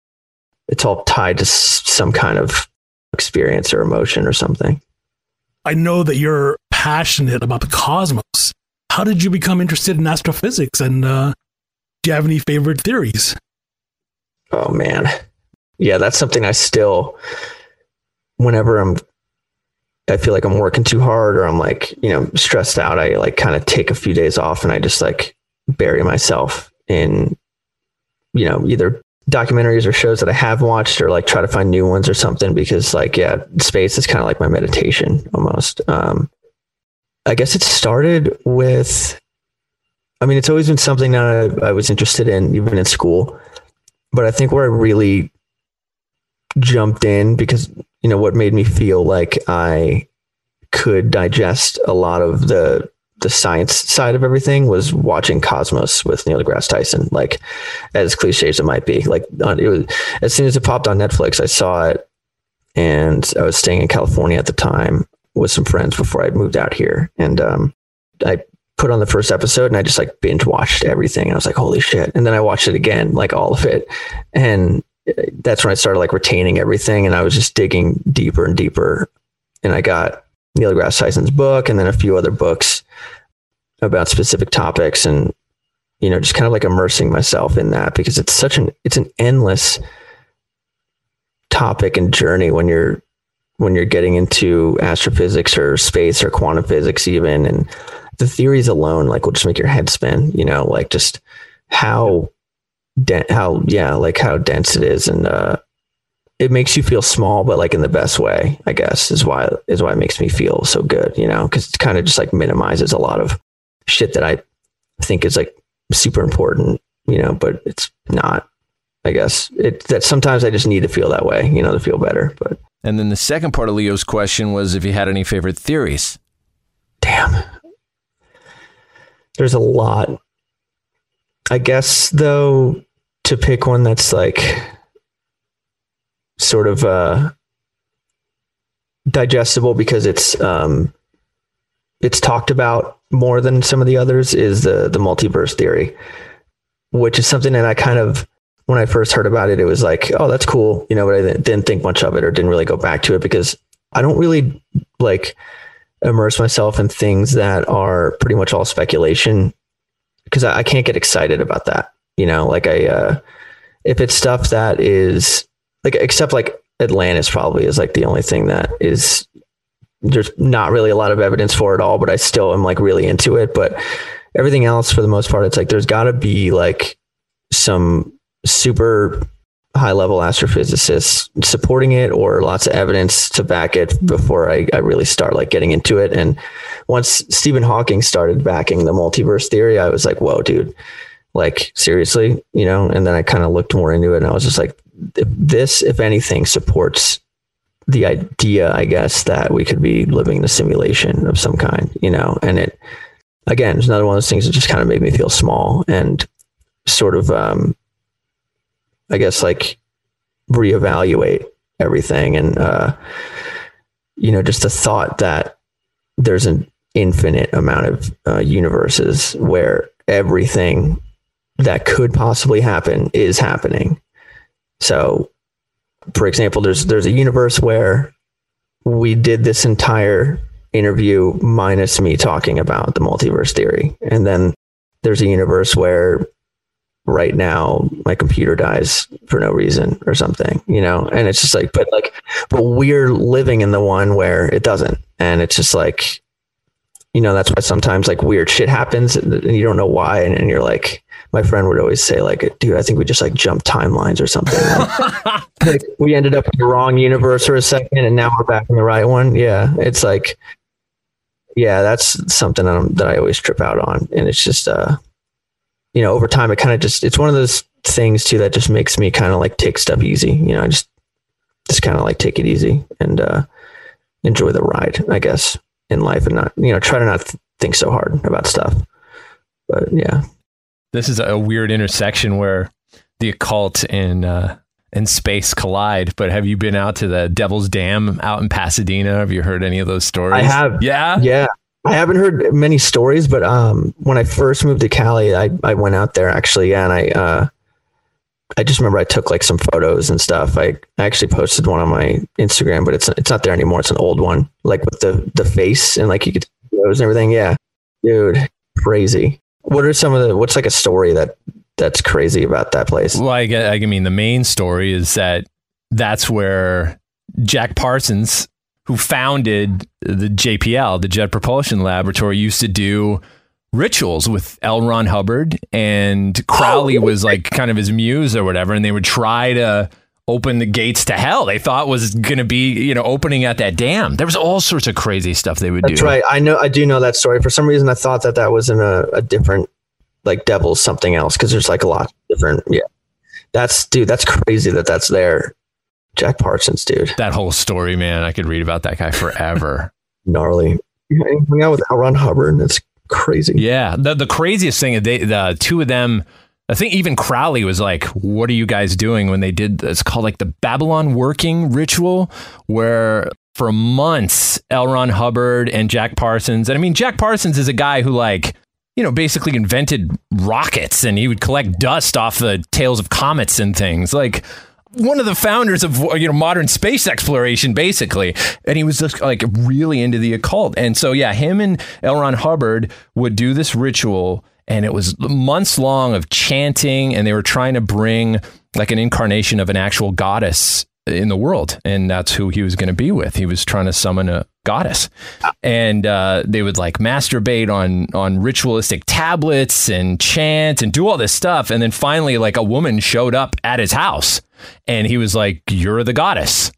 Speaker 6: it's all tied to some kind of experience or emotion or something.
Speaker 7: I know that you're passionate about the cosmos. How did you become interested in astrophysics? And uh, do you have any favorite theories?
Speaker 6: Oh, man. Yeah, that's something I still, whenever I'm, I feel like I'm working too hard or I'm like, you know, stressed out, I like kind of take a few days off and I just like bury myself in, you know, either documentaries or shows that I have watched or like try to find new ones or something because like yeah, space is kind of like my meditation almost. Um, I guess it started with I mean it's always been something that I, I was interested in even in school. But I think where I really jumped in because you know what made me feel like I could digest a lot of the the science side of everything was watching Cosmos with Neil deGrasse Tyson. Like, as cliche as it might be, like it was as soon as it popped on Netflix, I saw it, and I was staying in California at the time with some friends before I moved out here, and um, I put on the first episode and I just like binge watched everything. I was like, holy shit! And then I watched it again, like all of it, and uh, that's when I started like retaining everything, and I was just digging deeper and deeper, and I got Neil deGrasse Tyson's book and then a few other books about specific topics and you know just kind of like immersing myself in that because it's such an it's an endless topic and journey when you're when you're getting into astrophysics or space or quantum physics even and the theories alone like will just make your head spin you know like just how de- how yeah like how dense it is and uh it makes you feel small, but like in the best way, I guess is why is why it makes me feel so good, you know, because it's kind of just like minimizes a lot of shit that I think is like super important, you know, but it's not. I guess it that sometimes I just need to feel that way, you know, to feel better. But
Speaker 4: and then the second part of Leo's question was if you had any favorite theories.
Speaker 6: Damn, there's a lot. I guess though, to pick one that's like sort of uh, digestible because it's um, it's talked about more than some of the others is the the multiverse theory, which is something that I kind of when I first heard about it, it was like, oh, that's cool, you know, but I didn't think much of it or didn't really go back to it because I don't really like immerse myself in things that are pretty much all speculation because I, I can't get excited about that. You know, like I, uh, if it's stuff that is like, except like Atlantis probably is like the only thing that is there's not really a lot of evidence for it all, but I still am like really into it. But everything else, for the most part, it's like there's got to be like some super high level astrophysicists supporting it or lots of evidence to back it before I, I really start like getting into it. And once Stephen Hawking started backing the multiverse theory, I was like, whoa, dude, like seriously, you know? And then I kind of looked more into it and I was just like, this, if anything, supports the idea, I guess, that we could be living in a simulation of some kind, you know, and it, again, it's another one of those things that just kind of made me feel small and sort of, um, I guess, like reevaluate everything. And, uh, you know, just the thought that there's an infinite amount of uh, universes where everything that could possibly happen is happening. So, for example, there's there's a universe where we did this entire interview minus me talking about the multiverse theory, and then there's a universe where right now my computer dies for no reason or something, you know, and it's just like, but like, but we're living in the one where it doesn't, and it's just like, you know, that's why sometimes like weird shit happens and you don't know why, and, and you're like, my friend would always say like, dude, I think we just like jumped timelines or something. Like, like, we ended up in the wrong universe for a second and now we're back in the right one. Yeah. It's like, yeah, that's something that, I'm, that I always trip out on. And it's just, uh, you know, over time, it kind of just, it's one of those things too, that just makes me kind of like take stuff easy. You know, I just, just kind of like take it easy and, uh, enjoy the ride, I guess, in life and not, you know, try to not th- think so hard about stuff. But yeah
Speaker 4: this is a weird intersection where the occult and uh, and space collide. But have you been out to the Devil's Dam out in Pasadena? Have you heard any of those stories?
Speaker 6: I have.
Speaker 4: Yeah,
Speaker 6: yeah. I haven't heard many stories, but um, when I first moved to Cali, I, I went out there actually, yeah, and I uh, I just remember I took like some photos and stuff. I, I actually posted one on my Instagram, but it's it's not there anymore. It's an old one, like with the the face and like you could and everything. Yeah, dude, crazy. What are some of the? What's like a story that that's crazy about that place?
Speaker 4: Well, I, I mean, the main story is that that's where Jack Parsons, who founded the JPL, the Jet Propulsion Laboratory, used to do rituals with L. Ron Hubbard, and Crowley oh, was like kind of his muse or whatever, and they would try to open the gates to hell. They thought was going to be, you know, opening at that dam. There was all sorts of crazy stuff they would
Speaker 6: That's
Speaker 4: do.
Speaker 6: That's right. I know. I do know that story. For some reason, I thought that that was in a, a different, like devil's something else because there's like a lot different. Yeah, that's dude. That's crazy that that's there. Jack Parsons, dude.
Speaker 4: That whole story, man. I could read about that guy forever.
Speaker 6: Gnarly. Hang out with. Ron Hubbard. And that's crazy.
Speaker 4: Yeah. The the craziest thing, they the two of them I think even Crowley was like, "What are you guys doing?" When they did, it's called like the Babalon working ritual, where for months L. Ron Hubbard and Jack Parsons, and I mean Jack Parsons is a guy who like you know basically invented rockets, and he would collect dust off the tails of comets and things. Like one of the founders of you know modern space exploration basically. And he was just like really into the occult. And so yeah him and L. Ron Hubbard would do this ritual and it was months long of chanting and they were trying to bring like an incarnation of an actual goddess in the world and that's who he was going to be with. He was trying to summon a goddess. And uh, they would like masturbate on on ritualistic tablets and chant and do all this stuff and then finally like a woman showed up at his house and he was like you're the goddess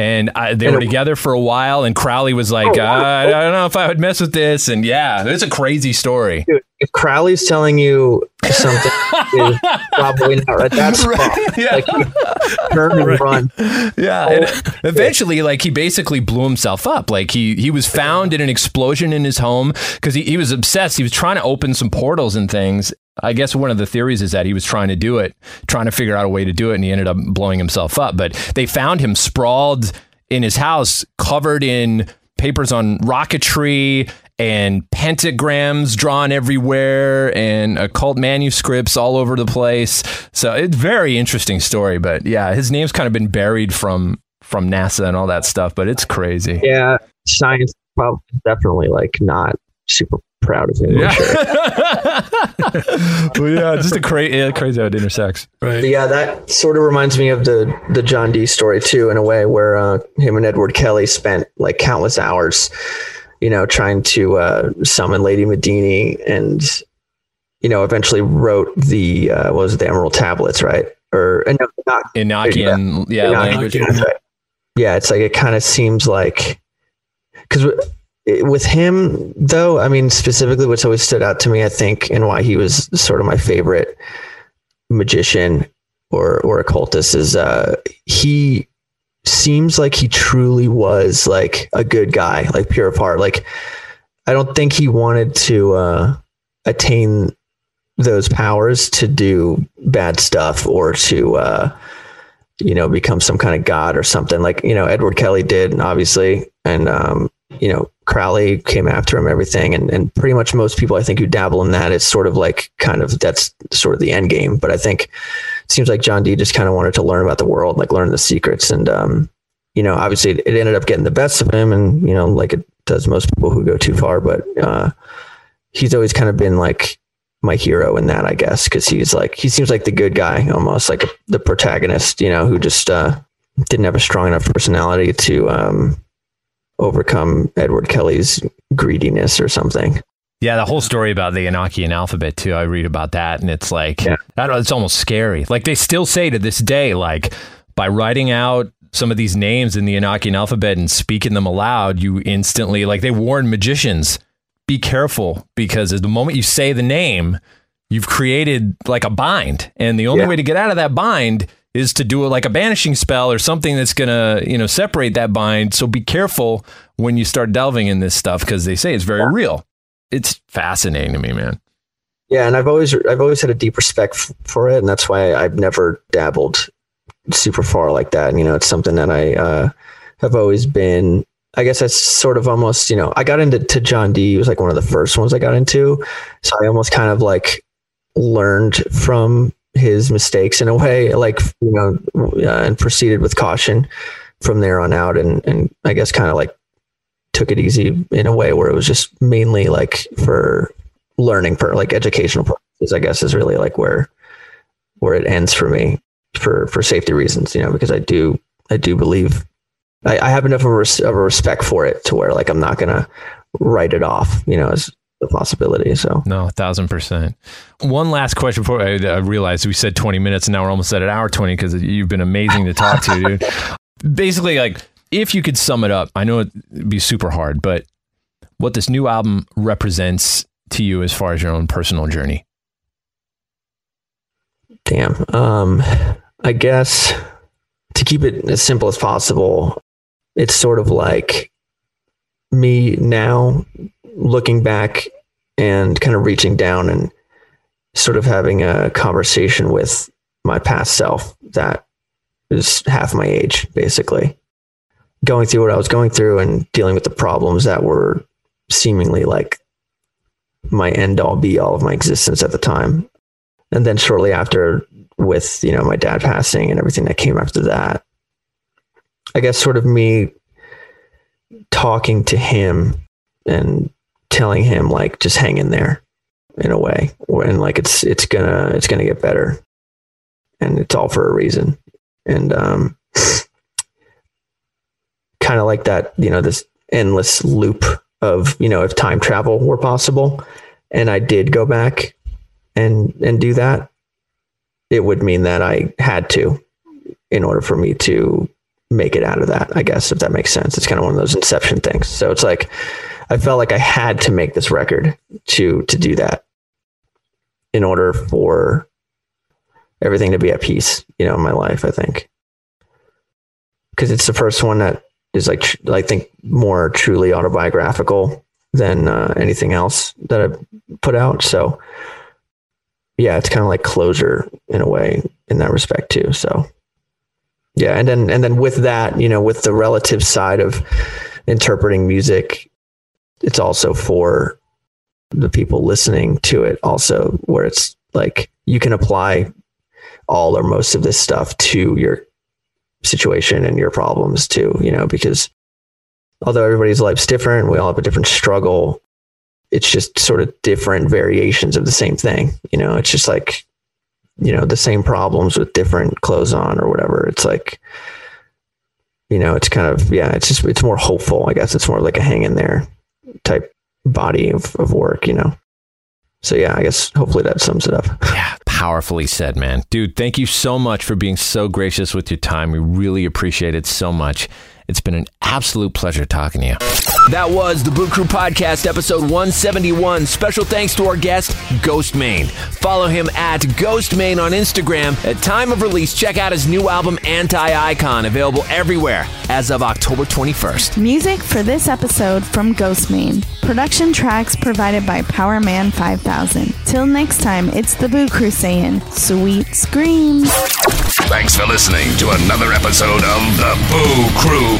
Speaker 4: and I, they and were together for a while, and Crowley was like, oh, I, I don't know if I would mess with this. And yeah, it's a crazy story.
Speaker 6: Dude, if Crowley's telling you something, is probably not right. That's right. Yeah. Like, turn and right. run.
Speaker 4: Yeah. Oh, and eventually, like he basically blew himself up. Like he he was found in an explosion in his home because he, he was obsessed. He was trying to open some portals and things, I guess one of the theories is that he was trying to do it, trying to figure out a way to do it, and he ended up blowing himself up. But they found him sprawled in his house, covered in papers on rocketry and pentagrams drawn everywhere and occult manuscripts all over the place. So it's very interesting story. But yeah, his name's kind of been buried from from NASA and all that stuff. But it's crazy.
Speaker 6: Yeah, science probably definitely like not super proud of him.
Speaker 4: Yeah, sure. well, yeah just a cra- yeah, crazy how it intersects.
Speaker 6: Right. Yeah, that sort of reminds me of the the John Dee story too, in a way where uh, him and Edward Kelly spent like countless hours, you know, trying to uh, summon Lady Madimi, and you know, eventually wrote the uh, was it, the Emerald Tablets, right? Or
Speaker 4: uh, no, not, Enochian, yeah, yeah, language.
Speaker 6: Right. Yeah, it's like it kind of seems like because with him though i mean specifically what's always stood out to me i think and why he was sort of my favorite magician or or occultist is uh he seems like he truly was like a good guy, like pure of heart. Like I don't think he wanted to uh, attain those powers to do bad stuff or to uh, you know become some kind of god or something. Like you know Edward Kelly did, obviously, and um, you know Crowley came after him, everything, and and pretty much most people I think who dabble in that, it's sort of like kind of that's sort of the end game. But I think it seems like John Dee just kind of wanted to learn about the world, like learn the secrets, and um, you know, obviously it ended up getting the best of him, and you know, like it does most people who go too far. But uh, he's always kind of been like my hero in that, I guess, because he's like he seems like the good guy, almost like the protagonist, you know, who just uh, didn't have a strong enough personality to um, overcome Edward Kelly's greediness or something.
Speaker 4: Yeah, the whole story about the Enochian alphabet too. I read about that, and it's like yeah. I don't it's almost scary. Like they still say to this day, like by writing out some of these names in the Enochian alphabet and speaking them aloud, you instantly like they warn magicians, be careful because at the moment you say the name, you've created like a bind, and the only yeah. way to get out of that bind is to do it like a banishing spell or something that's gonna you know separate that bind. So be careful when you start delving in this stuff because they say it's very yeah. real. It's fascinating to me, man.
Speaker 6: Yeah, and I've always I've always had a deep respect f- for it, and that's why I've never dabbled super far like that. And, you know, it's something that I uh, have always been. I guess that's sort of almost, you know, I got into to John Dee. He was like one of the first ones I got into. So I almost kind of like learned from his mistakes in a way, like, you know, uh, and proceeded with caution from there on out. And, and I guess kind of like took it easy in a way where it was just mainly like for learning for like educational purposes, I guess is really like where, where it ends for me for for safety reasons, you know, because I do I do believe I, I have enough of a, res, of a respect for it to where like I'm not gonna write it off, you know, as a possibility. So
Speaker 4: no, a thousand percent. One last question before I, I realized we said 20 minutes and now we're almost at an hour 20 because you've been amazing to talk to, dude. Basically, like if you could sum it up, I know it'd be super hard, but what this new album represents to you as far as your own personal journey.
Speaker 6: Damn. Um, I guess to keep it as simple as possible, it's sort of like me now looking back and kind of reaching down and sort of having a conversation with my past self that is half my age, basically. Going through what I was going through and dealing with the problems that were seemingly like my end all be all of my existence at the time and then shortly after with you know my dad passing and everything that came after that i guess sort of me talking to him and telling him like just hang in there in a way and like it's it's gonna it's gonna get better and it's all for a reason and um kind of like that you know this endless loop of you know if time travel were possible and i did go back and and do that, it would mean that I had to in order for me to make it out of that, I guess, if that makes sense. It's kind of one of those inception things. So it's like I felt like I had to make this record to to do that in order for everything to be at peace, you know, in my life, I think. Cuz it's the first one that is like I think more truly autobiographical than uh, anything else that I've put out. So yeah, it's kind of like closure in a way in that respect too. So yeah, and then and then with that, you know, with the relative side of interpreting music, it's also for the people listening to it also where it's like you can apply all or most of this stuff to your situation and your problems too, you know, because although everybody's life's different, we all have a different struggle it's just sort of different variations of the same thing. You know, it's just like, you know, the same problems with different clothes on or whatever. It's like, you know, it's kind of, yeah, it's just, it's more hopeful. I guess it's more like a hang in there type body of, of work, you know? So yeah, I guess hopefully that sums it up.
Speaker 4: Yeah, powerfully said, man. Dude, thank you so much for being so gracious with your time. We really appreciate it so much. It's been an absolute pleasure talking to you. That was the Boo Crew Podcast, episode 171. Special thanks to our guest, Ghostemane. Follow him at Ghostemane on Instagram. At time of release, check out his new album, Anti Icon, available everywhere as of October 21st.
Speaker 5: Music for this episode from Ghostemane. Production tracks provided by Powerman 5000. Till next time, it's the Boo Crew saying, sweet screams.
Speaker 3: Thanks for listening to another episode of the Boo Crew